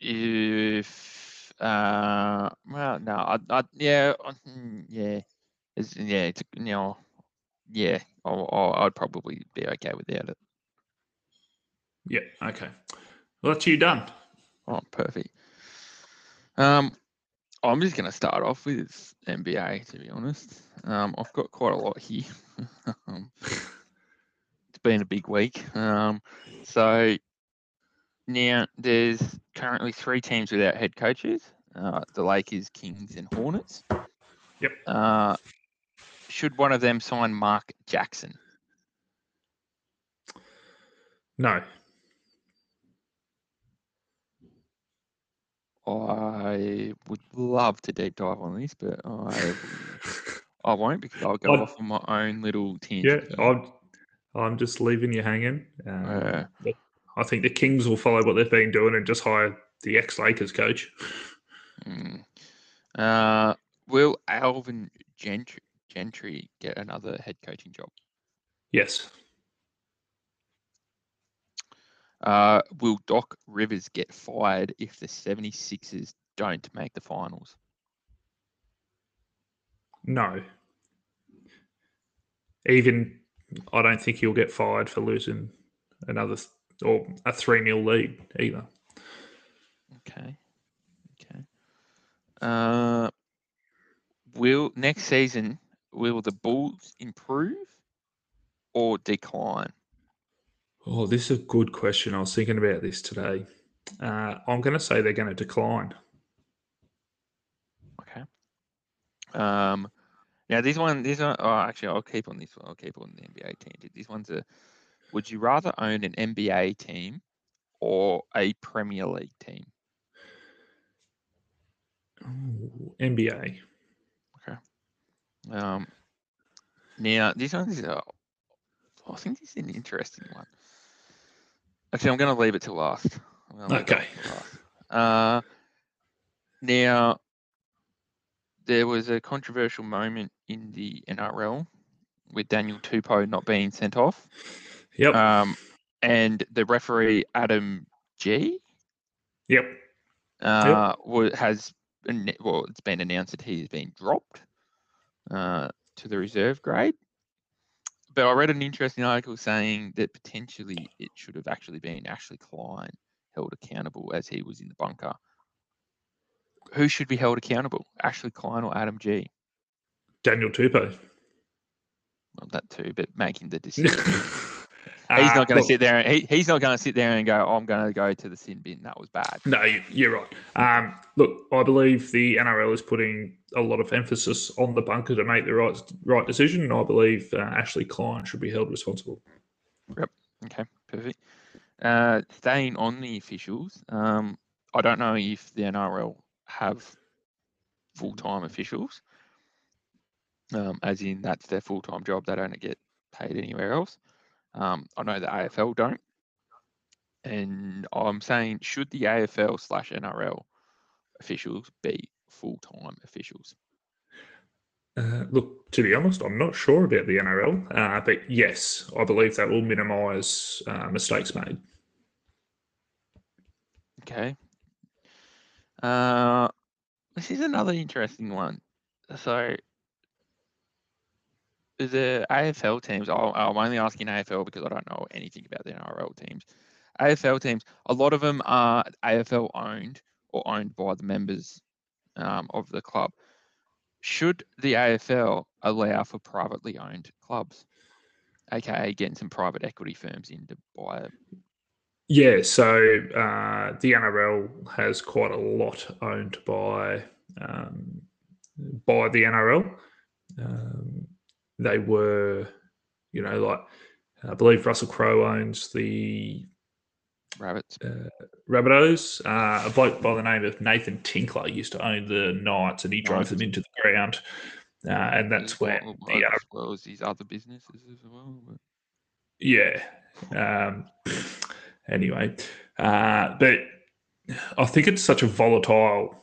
if uh, well, no, I, I yeah, mm, yeah, it's, yeah, it's you know, yeah, I, I'd probably be okay without it. Yeah. Okay. Well, that's you done. Oh, perfect. Um, I'm just going to start off with NBA, to be honest. Um, I've got quite a lot here. um, it's been a big week. Um, so now there's currently three teams without head coaches: uh, the Lakers, Kings, and Hornets. Yep. Uh, should one of them sign Mark Jackson? No. I would love to deep dive on this, but I I won't because I'll go I'd- off on my own little yeah, tangent. here. I'm. I'm just leaving you hanging. Um, Uh, I think the Kings will follow what they've been doing and just hire the ex Lakers coach. mm. Uh, will Alvin Gentry, Gentry get another head coaching job? Yes. Uh, will Doc Rivers get fired if the 76ers don't make the finals? No. Even I don't think he'll get fired for losing another or a three 0 lead either. Okay. Okay. Uh, will next season will the Bulls improve or decline? Oh, this is a good question. I was thinking about this today. Uh, I'm going to say they're going to decline. Okay. Um, now these one, these are. Oh, actually, I'll keep on this one. I'll keep on the NBA team. These ones are. Would you rather own an NBA team or a Premier League team? Ooh, NBA. Um, now this one is. Uh, I think this is an interesting one. Actually, I'm going to leave it to last. Okay. last. Uh, now, there was a controversial moment in the NRL with Daniel Tupou not being sent off. Yep. Um, and the referee Adam Gee yep. uh, wa- has well, it's been announced that he has been dropped uh, to the reserve grade. But I read an interesting article saying that potentially it should have actually been Ashley Klein held accountable as he was in the bunker. Who should be held accountable, Ashley Klein or Adam Gee? Daniel Tupou. Well, that too, but making the decision. Uh, he's not going to sit there. And, he, he's not going to sit there and go, "I'm going to go to the sin bin." That was bad. No, you- you're right. Um, look, I believe the NRL is putting a lot of emphasis on the bunker to make the right right decision, and I believe uh, Ashley Klein should be held responsible. Yep. Okay, perfect. Uh, staying on the officials, um, I don't know if the NRL have full time officials, um, as in that's their full time job. They don't get paid anywhere else. Um, I know the AFL don't. And I'm saying, should the AFL slash NRL officials be full time officials? Uh, look, to be honest, I'm not sure about the NRL, uh, but yes, I believe that will minimise uh, mistakes made. Okay. Uh, this is another interesting one. So, the AFL teams, I'm only asking AFL because I don't know anything about the NRL teams. AFL teams, a lot of them are AFL owned or owned by the members um, of the club should the AFL allow for privately owned clubs, aka getting some private equity firms in to buy it? Yeah, so uh, the NRL has quite a lot owned by um, by the NRL. Um, they were, you know, like I believe Russell Crowe owns the Rabbits. Uh, Rabbitohs. Uh, a bloke by the name of Nathan Tinkler used to own the Knights, and he drove right. them into the ground. Uh, and that's where the, as well as these other businesses as well. But... Yeah. Um, anyway, uh, but I think it's such a volatile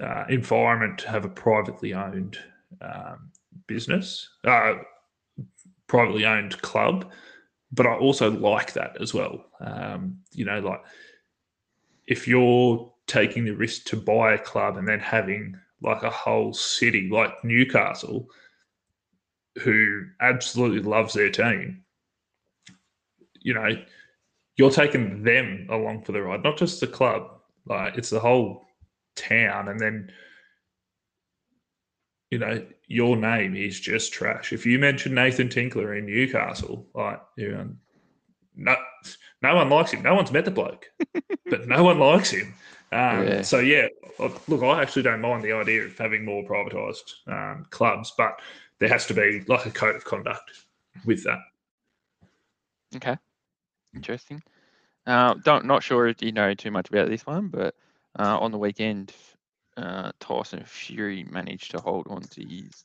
uh, environment to have a privately owned um, business, uh, privately owned club but I also like that as well. Um, you know, like if you're taking the risk to buy a club and then having like a whole city like Newcastle who absolutely loves their team, you know, you're taking them along for the ride, not just the club. Like it's the whole town, and then you know, your name is just trash. If you mention Nathan Tinkler in Newcastle, like you know, no, no one likes him. No one's met the bloke, but no one likes him. Um, yeah. So yeah, look, I actually don't mind the idea of having more privatised um, clubs, but there has to be like a code of conduct with that. Okay, interesting. Uh, don't not sure if you know too much about this one, but uh, on the weekend, uh, Tyson Fury managed to hold on to his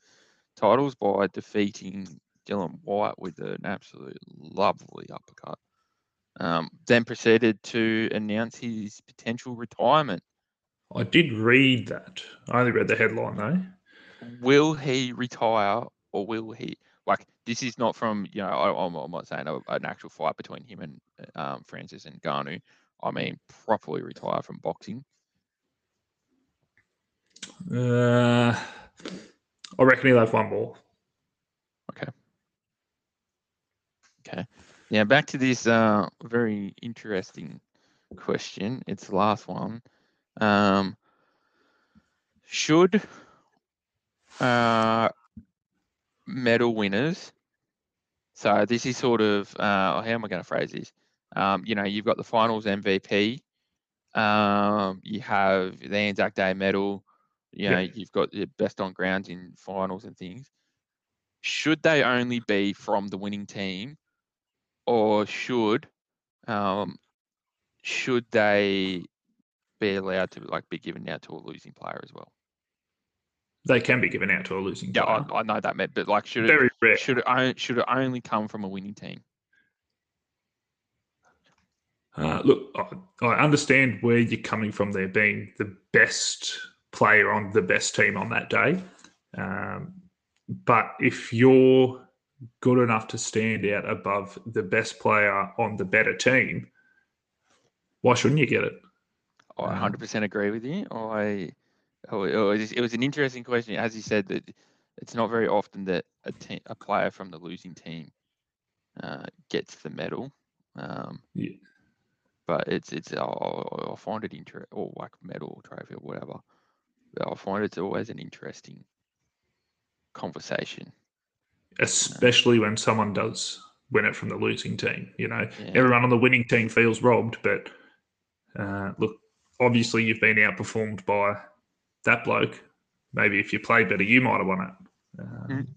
titles by defeating Dillian Whyte with an absolute lovely uppercut. Um, then proceeded to announce his potential retirement. I did read that. I only read the headline though. Will he retire or will he? Like, this is not from, you know, I, am not saying a, an actual fight between him and um, Francis Ngannou. I mean, properly retire from boxing. Uh, I reckon he'll have one more. Okay. Okay. Now back to this uh, very interesting question. It's the last one. Um, should uh, medal winners? So this is sort of uh, how am I going to phrase this? Um, you know, you've got the finals MVP. Um, you have the Anzac Day medal you know, yeah. you've got the best on grounds in finals and things. Should they only be from the winning team, or should um, should they be allowed to like be given out to a losing player as well? They can be given out to a losing yeah, player. I, I know that, but like, should Very it rare. should it should it only come from a winning team? Uh, look, I, I understand where you're coming from there, being the best player on the best team on that day. Um, but if you're good enough to stand out above the best player on the better team, why shouldn't you get it? I 100% um, agree with you. I oh, it was, an interesting question. As you said, that it's not very often that a, te- a player from the losing team uh, gets the medal. Um, yeah. But it's it's I'll, I'll find it interesting, or like medal or trophy or whatever. I find it's always an interesting conversation. Especially when someone does win it from the losing team. You know, yeah. everyone on the winning team feels robbed, but uh, look, obviously you've been outperformed by that bloke. Maybe if you played better, you might have won it. Um, mm.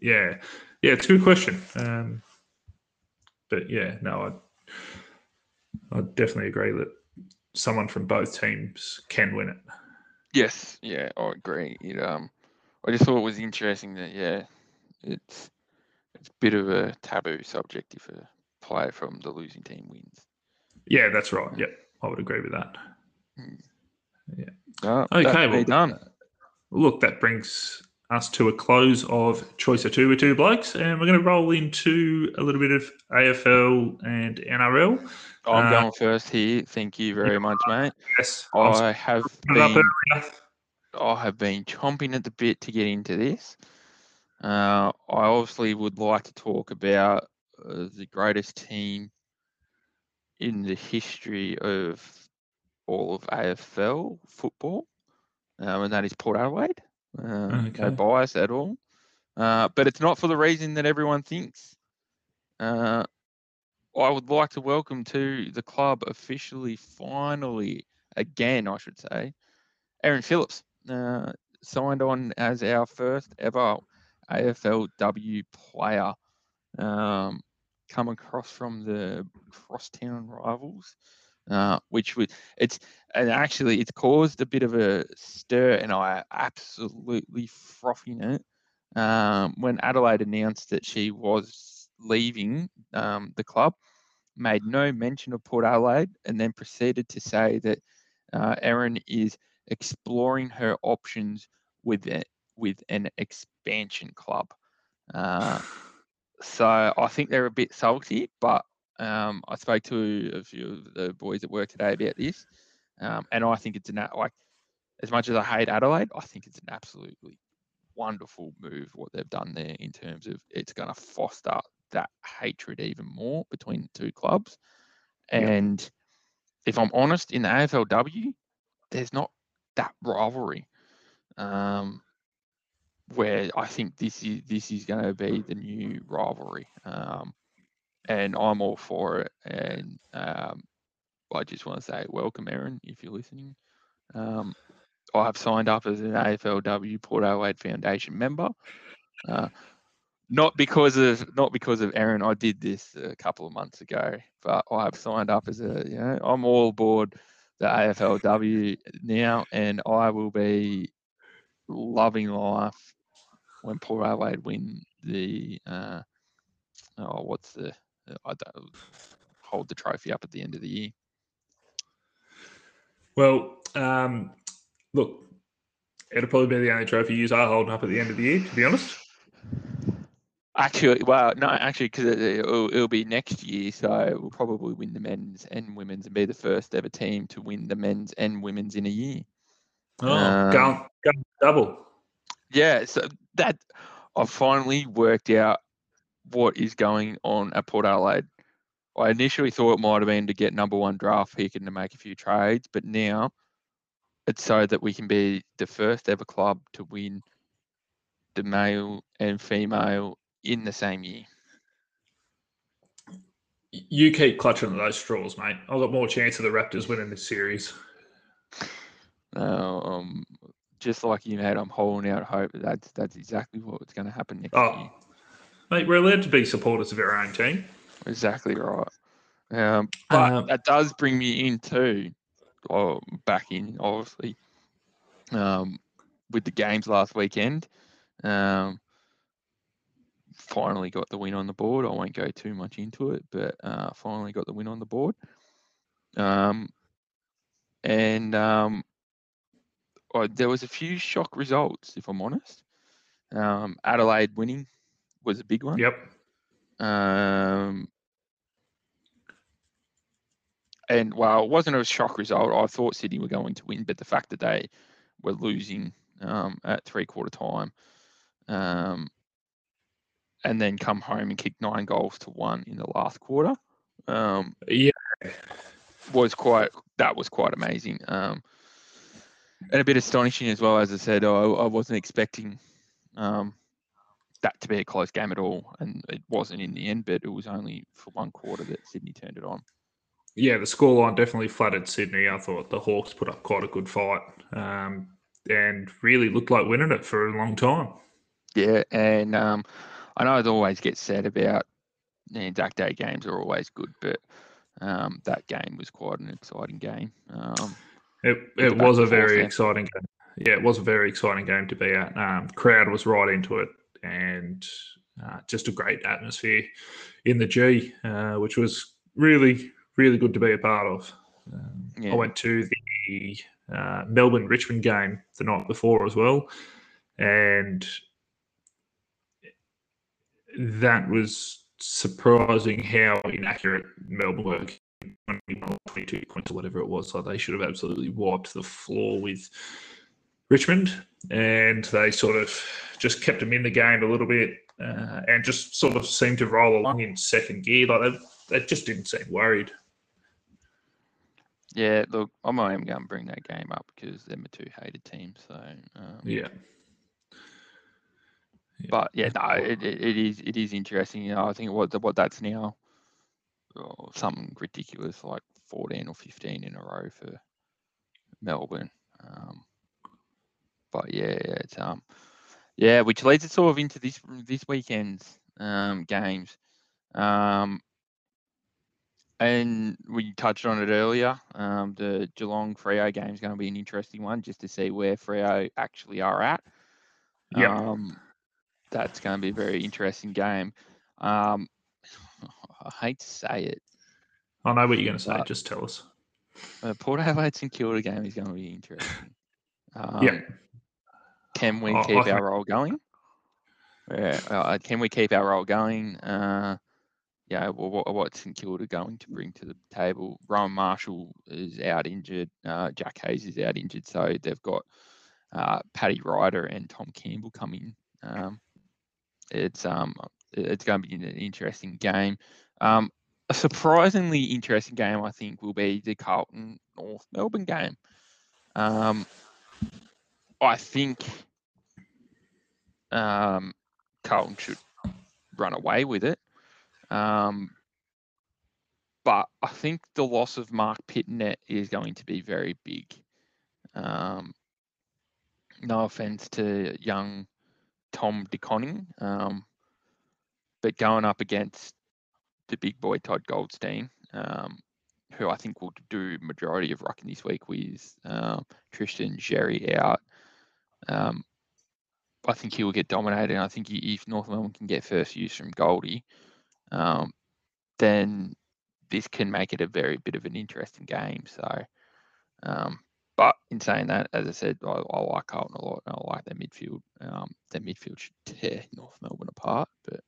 Yeah, yeah, it's a good question. Um, but yeah, no, I definitely agree that someone from both teams can win it. Yes, yeah, I agree. It um, I just thought it was interesting that yeah, it's it's a bit of a taboo subject if a player from the losing team wins. Yeah, that's right. Yep, I would agree with that. Oh, Okay, that's me well, done. Look, that brings us to a close of Choice of Two with Two Blokes, and we're going to roll into a little bit of AFL and NRL. I'm uh, going first here. Thank you very much, mate. Yes, I'm have been. I have been chomping at the bit to get into this. Uh, I obviously would like to talk about uh, the greatest team in the history of all of AFL football, um, and that is Port Adelaide. Uh, Okay. No bias at all. Uh, but it's not for the reason that everyone thinks. Uh, I would like to welcome to the club officially, finally, again, I should say, Erin Phillips uh, signed on as our first ever AFLW player. Um, come across from the crosstown rivals, uh, which was it's and actually it's caused a bit of a stir, and I absolutely frothing it um, when Adelaide announced that she was leaving um, the club. Made no mention of Port Adelaide, and then proceeded to say that uh, Erin is exploring her options with it, with an expansion club. Uh, so I think they're a bit salty, but um, I spoke to a few of the boys at work today about this, um, and I think it's an a- like as much as I hate Adelaide, I think it's an absolutely wonderful move what they've done there in terms of it's going to foster that hatred even more between the two clubs. And if I'm honest, in the AFLW, there's not that rivalry. Um, where I think this is this is going to be the new rivalry, um, and I'm all for it. And um, I just want to say welcome, Erin, if you're listening. Um, I have signed up as an AFLW Port Adelaide Foundation member. Uh, not because of not because of Erin. I did this a couple of months ago, but I have signed up as a you know I'm all aboard the AFLW now, and I will be loving life when Port Adelaide win the uh, oh what's the I don't hold the trophy up at the end of the year. Well, um, look, it'll probably be the only trophy you are holding up at the end of the year, to be honest. Actually, well, no, actually, because it, it'll, it'll be next year, so we'll probably win the men's and women's and be the first ever team to win the men's and women's in a year. Oh, Um, go, going double. Yeah, so that I've finally worked out what is going on at Port Adelaide. I initially thought it might have been to get number one draft pick and to make a few trades, but now it's so that we can be the first ever club to win the male and female in the same year. You keep clutching at those straws, mate. I've got more chance of the Raptors winning this series. Uh, um, just like you, mate, I'm holding out hope that that's that's exactly what's going to happen next Oh, year. mate, we're allowed to be supporters of our own team. Exactly right. Um, but Um, that does bring me into, oh, back in obviously, um, with the games last weekend. Um, finally got the win on the board. I won't go too much into it, but uh, finally got the win on the board. Um, and um, I, there was a few shock results, if I'm honest. Um, Adelaide winning was a big one. Yep. Um, and while it wasn't a shock result. I thought Sydney were going to win, but the fact that they were losing um, at three quarter time, um, and then come home and kick nine goals to one in the last quarter, um, Yeah. was quite that was quite amazing. Um, and a bit astonishing as well. As I said, I, I wasn't expecting um, that to be a close game at all, and it wasn't in the end. But it was only for one quarter that Sydney turned it on. Yeah, the scoreline definitely flattered Sydney. I thought the Hawks put up quite a good fight um, and really looked like winning it for a long time. Yeah, and um, I know it always gets said about DAC day games are always good, but um, that game was quite an exciting game. Um, it it was a very there. exciting game. Yeah, it was a very exciting game to be at. Um, crowd was right into it, and uh, just a great atmosphere in the G, uh, which was really really good to be a part of. Um, Yeah. I went to the uh, Melbourne Richmond game the night before as well, and that was surprising how inaccurate Melbourne were. 22 points or whatever it was. Like they should have absolutely wiped the floor with Richmond, and they sort of just kept them in the game a little bit, uh, and just sort of seemed to roll along in second gear. Like they, they just didn't seem worried. yeah, look, I'm not even going to bring that game up because they're my two hated teams. So, um, Yeah. Yeah. but yeah, no, it, it, is it is interesting. You know, I think what what that's now oh, something ridiculous like 14 or 15 in a row for Melbourne. Um, but yeah, it's um, yeah, which leads us sort of into this this weekend's um, games. Um, and we touched on it earlier. Um, the Geelong Freo game is going to be an interesting one, just to see where Freo actually are at. Yep. Um, that's going to be a very interesting game. Um, I hate to say it, I know what you're going to say. Just tell us. the Port Adelaide St Kilda game is going to be interesting. Um, yeah. Can we I- I keep can- our role going? Yeah. Uh, can we keep our role going? Uh, yeah. Well, what, what's St Kilda going to bring to the table? Rowan Marshall is out injured. Uh, Jack Hayes is out injured. So they've got uh, Paddy Ryder and Tom Campbell coming. Um, it's um, it's going to be an interesting game. Um, a surprisingly interesting game, I think, will be the Carlton North Melbourne game. Um, I think um, Carlton should run away with it. Um, but I think the loss of Marc Pittonet is going to be very big. Um, no offense to young Tom De Koning, um, but going up against the big boy Todd Goldstein, um, who I think will do majority of rucking this week with um, Tristan Xerri out. Um, I think he will get dominated. And I think i- if North Melbourne can get first use from Goldie, um, then this can make it a very bit of an interesting game. So, um, in saying that, as I said, I, I like Carlton a lot. and I like their midfield. Um, their midfield should tear North Melbourne apart. But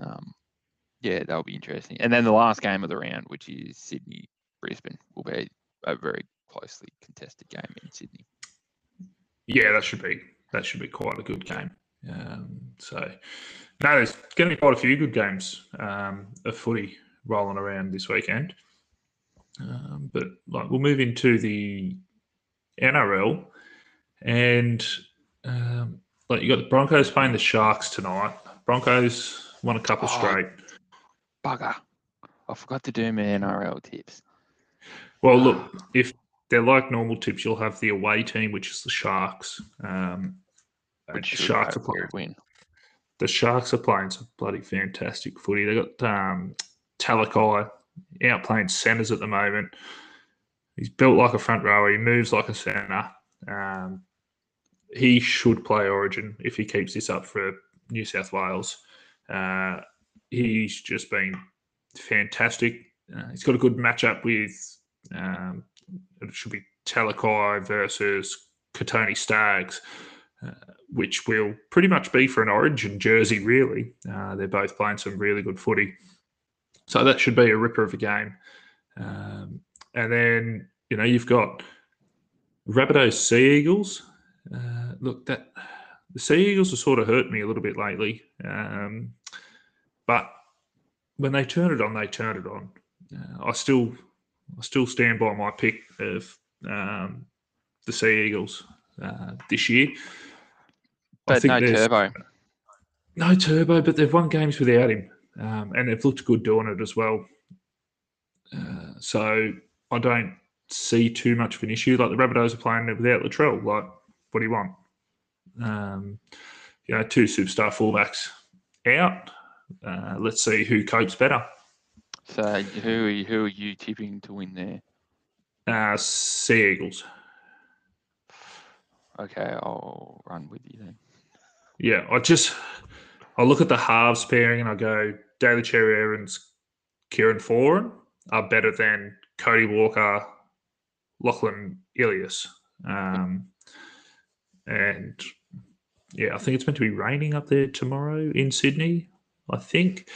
um, yeah, that'll be interesting. And then the last game of the round, which is Sydney Brisbane, will be a very closely contested game in Sydney. Yeah, that should be that should be quite a good game. Um, so, no, there's going to be quite a few good games um, of footy rolling around this weekend. Um, but like, we'll move into the NRL, and um, like you got the Broncos playing the Sharks tonight. Broncos won a couple Oh. straight. Bugger. I forgot to do my NRL tips. Well, look, if they're like normal tips, you'll have the away team, which is the Sharks. Um, Which the Sharks are playing. win. The Sharks are playing some bloody fantastic footy. They got um, Talakai out playing centres at the moment. He's built like a front rower. He moves like a centre. Um, he should play Origin if he keeps this up for New South Wales. Uh, he's just been fantastic. Uh, he's got a good matchup with um, it should be Talakai versus Kotoni Staggs, uh, which will pretty much be for an Origin jersey. Really, uh, they're both playing some really good footy, so that should be a ripper of a game. Um, and then you know you've got Rabbitohs Sea Eagles. Uh, look, that the Sea Eagles have sort of hurt me a little bit lately, um, but when they turn it on, they turn it on. Uh, I still, I still stand by my pick of um, the Sea Eagles uh, this year. But no turbo. no turbo, but they've won games without him, um, and they've looked good doing it as well. Uh, so I don't see too much of an issue. Like the Rabbitohs are playing without Latrell. Like, what do you want? Um, you know, two superstar fullbacks out. Uh, let's see who copes better. So who are you, who are you tipping to win there? Uh, sea Eagles. Okay, I'll run with you then. Yeah, I just I look at the halves pairing and I go Daly Cherry-Evans, Kieran Foran are better than Cody Walker, Lachlan Ilias. Um, and yeah, I think it's meant to be raining up there tomorrow in Sydney, I think.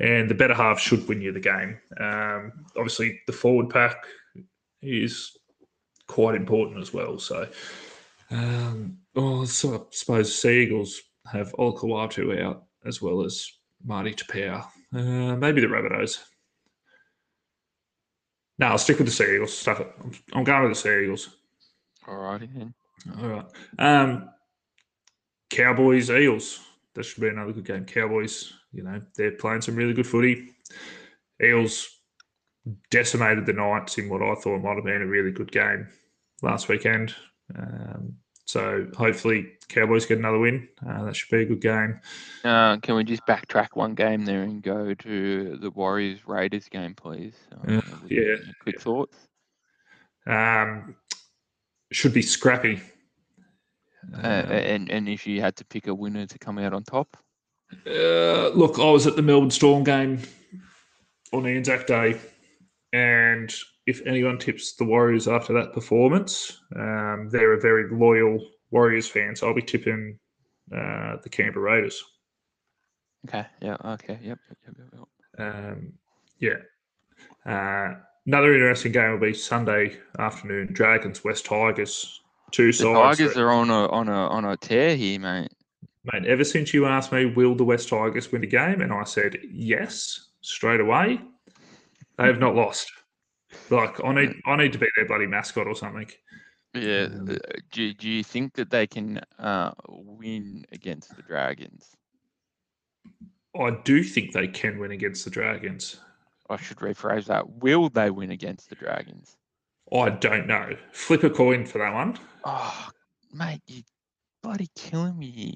And the better half should win you the game. Um, obviously, the forward pack is quite important as well. So, um, oh, so I suppose Sea Eagles have Olakau'atu out as well as Marty Taupau. Uh, maybe the Rabbitohs. No, I'll stick with the Sea Eagles. Stuff it. I'm, I'm going with the Sea Eagles. Alrighty then. All right. Um, Cowboys, Eels. That should be another good game. Cowboys, you know, they're playing some really good footy. Eels decimated the Knights in what I thought might have been a really good game last weekend. Um, so hopefully Cowboys get another win. Uh, that should be a good game. Uh, can we just backtrack one game there and go to the Warriors Raiders game, please? Uh, Uh, yeah. Quick thoughts. Um, should be scrappy. Uh, Um, and and if you had to pick a winner to come out on top, Uh, look, I was at the Melbourne Storm game on Anzac Day, and if anyone tips the Warriors after that performance, um, they're a very loyal Warriors fan, so I'll be tipping uh, the Canberra Raiders. okay, yeah, okay, yep, yep, yep, yep. Um, yeah. Uh, another interesting game will be Sunday afternoon. Dragons, West Tigers, two The sides. Tigers that- are on a on a on a tear here, mate. Mate, ever since you asked me, will the West Tigers win the game? And I said, yes, straight away. They have not lost. Like, I need, I need to be their bloody mascot or something. Yeah. Uh, do do you think that they can uh, win against the Dragons? I do think they can win against the Dragons. I should rephrase that. Will they win against the Dragons? I don't know. Flip a coin for that one. Oh, mate, you bloody killing me here.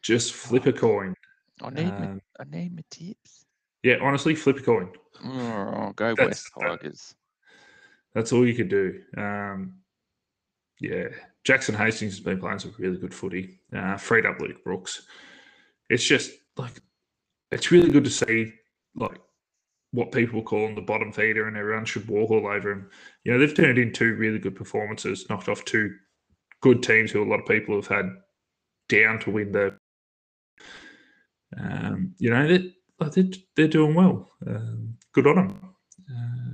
Just flip a coin. I need my, Um, I need my tips. yeah, honestly, flip a coin. Oh, go That's- West that- Tigers. That's all you could do. Um, yeah, Jackson Hastings has been playing some really good footy. Uh, freed up Luke Brooks. It's just like it's really good to see like what people call the bottom feeder, and everyone should walk all over him. You know, they've turned in two really good performances, knocked off two good teams who a lot of people have had down to win the. Um, you know, they, they're, they're doing well. Um, good on them. Um,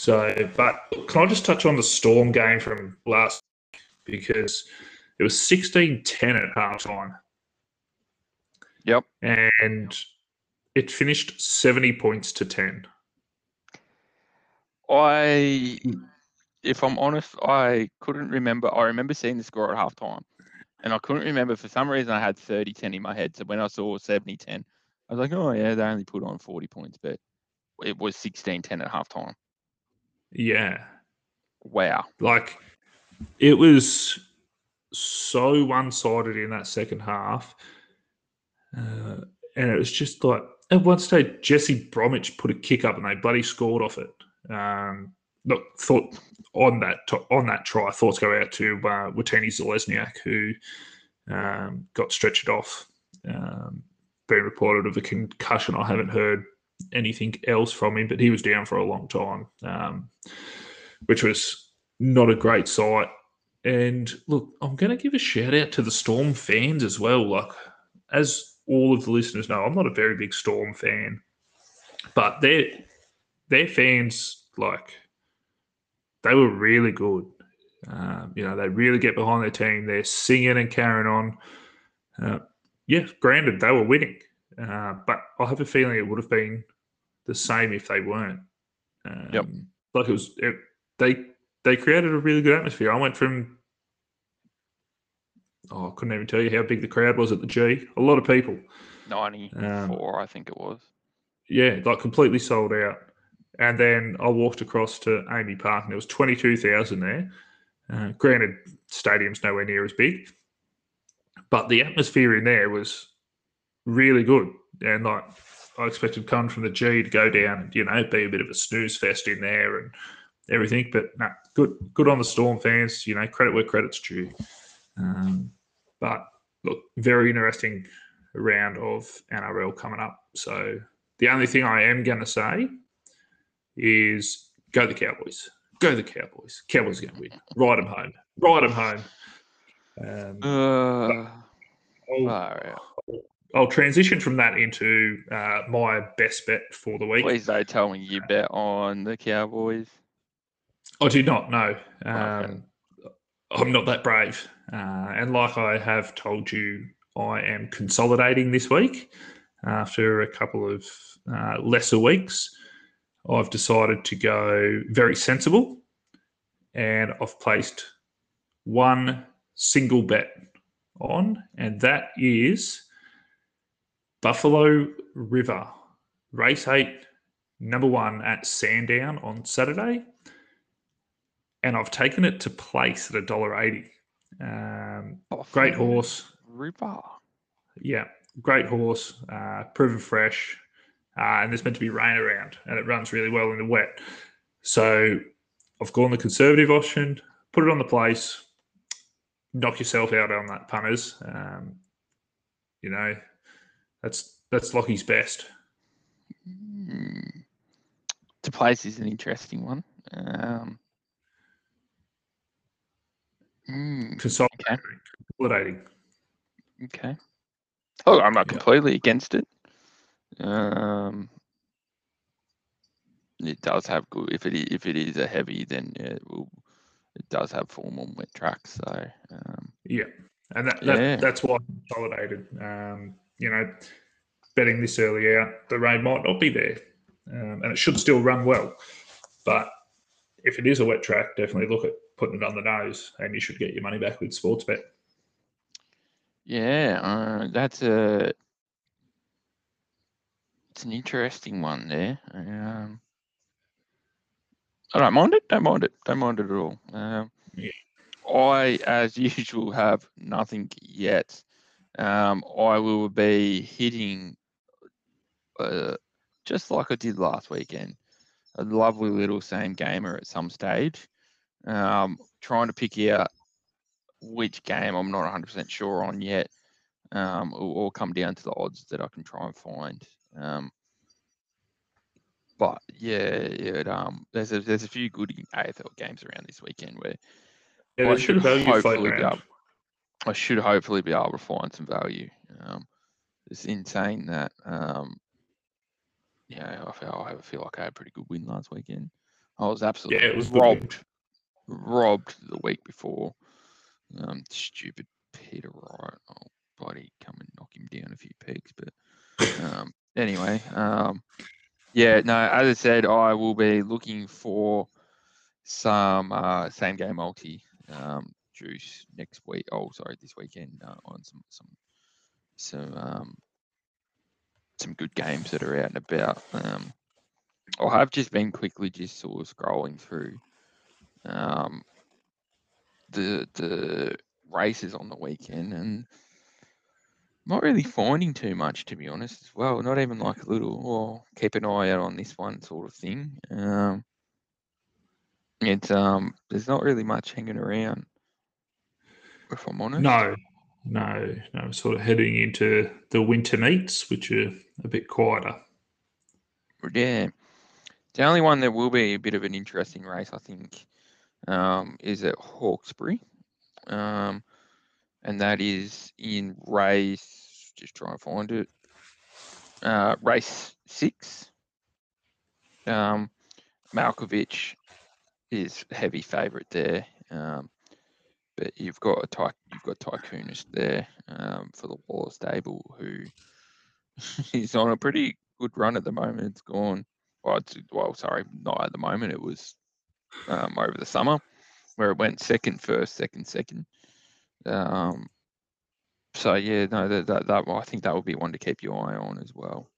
so, but can I just touch on the Storm game from last because it was 16 10 at halftime Yep. and it finished 70 points to 10. I, if I'm honest, I couldn't remember. I remember seeing the score at halftime, and I couldn't remember for some reason. I had 30 10 in my head. So when I saw 70 10, I was like, oh, yeah, they only put on 40 points, but it was 16 10 at halftime. Yeah. Wow. Like it was so one sided in that second half. Uh, and it was just like at one stage, Jesse Bromwich put a kick up and they bloody scored off it. Um, look, thought on that on that try, thoughts go out to uh, Watene-Zelezniak, who um, got stretched off. Um, been reported of a concussion. I haven't heard anything else from him, but he was down for a long time, um, which was not a great sight. And look, I'm going to give a shout out to the Storm fans as well. Like, as all of the listeners know, I'm not a very big Storm fan, but their their fans like they were really good. Um, you know, they really get behind their team. They're singing and carrying on. Uh, yeah, granted, they were winning, uh, but I have a feeling it would have been the same if they weren't. Um, Yep. Like it was, it, they they created a really good atmosphere. I went from, oh, I couldn't even tell you how big the crowd was at the G. A lot of people. 94, I think it was. Yeah, like completely sold out. And then I walked across to AAMI Park, and there was twenty two thousand there. Uh, granted, stadium's nowhere near as big, but the atmosphere in there was really good. And like, I expected coming from the G to go down, you know, be a bit of a snooze fest in there and everything. But no, good, good on the Storm fans. You know, credit where credit's due. Um, but look, very interesting round of NRL coming up. So the only thing I am going to say is go the Cowboys. Go the Cowboys. Cowboys are going to win. Ride them home. Ride them home. Um, Uh, I'll, out. I'll transition from that into uh, my best bet for the week. Please don't tell me you bet on the Cowboys. I do not No, Um, Okay. I'm not that brave. Uh, and like I have told you, I am consolidating this week after a couple of uh, lesser weeks. I've decided to go very sensible and I've placed one single bet on, and that is Buffalo River, race eight, number one at Sandown on Saturday and I've taken it to place at a dollar eighty. Um, great horse, River. yeah, great horse, uh, proven fresh, uh, and there's meant to be rain around, and it runs really well in the wet. So I've gone the conservative option, put it on the place, knock yourself out on that punters. Um, you know, that's that's Lockie's best. Hmm. To place is an interesting one. Um, hmm, Consolidating. consolidating. okay. Oh, I'm not Yeah. completely against it. Um, it does have good. If it if it is a heavy, then yeah, it, will, it does have form on wet tracks. So um, Yeah, and that, that Yeah. that's why consolidated. Um, you know, betting this early out, the rain might not be there, um, and it should still run well. But if it is a wet track, definitely look at putting it on the nose, and you should get your money back with Sportsbet. yeah, uh, that's a. It's an interesting one there. Um, I don't mind it. Don't mind it. Don't mind it at all. Um, Yeah. I, as usual, have nothing yet. Um, I will be hitting, uh, just like I did last weekend, a lovely little same gamer at some stage. Um, trying to pick out which game I'm not 100% sure on yet. Um, will all come down to the odds that I can try and find. Um, but yeah, yeah, it, um, there's a, there's a few good AFL games around this weekend where Yeah, I should bit of value floating hopefully be able, I should hopefully be able to find some value. Um, it's insane that um, yeah, I feel I feel like I had a pretty good win last weekend. I was absolutely yeah, it was robbed, robbed the week before. Um, stupid Peter Wright. Oh, bloody come and knock him down a few pegs. But um, anyway, um, yeah, no. As I said, I will be looking for some uh, same game multi um, juice next week. Oh, sorry, this weekend uh, on some some some um, some good games that are out and about. Um, I have just been quickly just sort of scrolling through um, the the races on the weekend and not really finding too much to be honest as well. Not even like a little, well, keep an eye out on this one sort of thing. Um, it's um, there's not really much hanging around. If I'm honest. No, no, no. Sort of heading into the winter meets, which are a bit quieter. Yeah. The only one that will be a bit of an interesting race, I think, um, is at Hawkesbury. Um, and that is in race, just trying to find it, uh, race six. Um, Malkovich is heavy favourite there. Um, but you've got a ty- you've got Tycoonist there um, for the Waller stable who is on a pretty good run at the moment. It's gone well, it's, well, sorry, not at the moment. It was um, over the summer where it went second, first, second, second. Um, so yeah, no, that, that that I think that would be one to keep your eye on as well.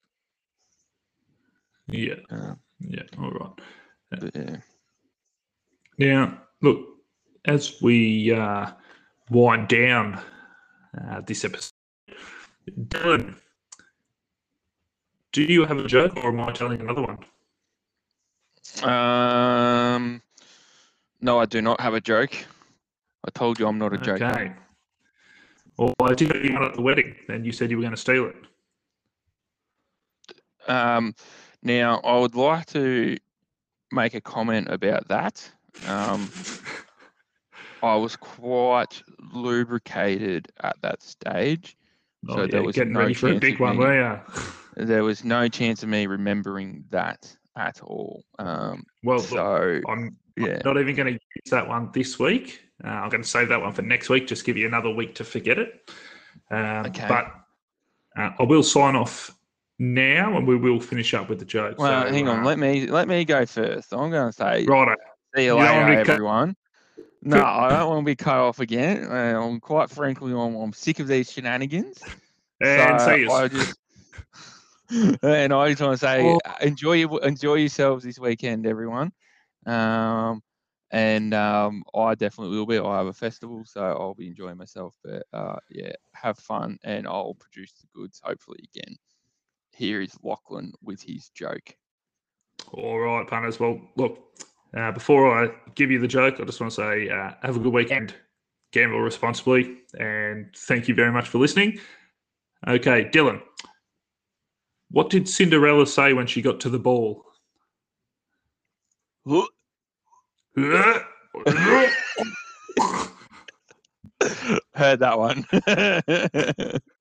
Yeah, Uh, yeah. All right. but, yeah. Now, look, as we uh, wind down uh, this episode, Dylan, do you have a joke, or am I telling another one? Um, no, I do not have a joke. I told you I'm not a joker. Okay. Well, I did you one at the wedding, and you said you were going to steal it. Um, now, I would like to make a comment about that. Um, I was quite lubricated at that stage. Oh, So yeah, there was getting no ready for a big one, me- were you? There was no chance of me remembering that at all. Um, Well, look, so I'm yeah, not even going to use that one this week. Uh, I'm going to save that one for next week. Just give you another week to forget it. Um, Okay. But uh, I will sign off now, and we will finish up with the joke. well, So, hang on. uh, Let me let me go first. I'm going to say Righto. see you You later, me to cut- everyone. No, I don't want to be cut off again. I'm quite frankly, I'm, I'm sick of these shenanigans. And so see you. I just and I just want to say uh, enjoy your, enjoy yourselves this weekend, everyone. Um, and um, I definitely will be. I have a festival, so I'll be enjoying myself. But uh, yeah, have fun, and I'll produce the goods hopefully again. Here is Lachlan with his joke. All right, punters. Well, look, uh, before I give you the joke, I just want to say uh, have a good weekend, gamble responsibly, and thank you very much for listening. Okay, Dylan, what did Cinderella say when she got to the ball? Heard that one.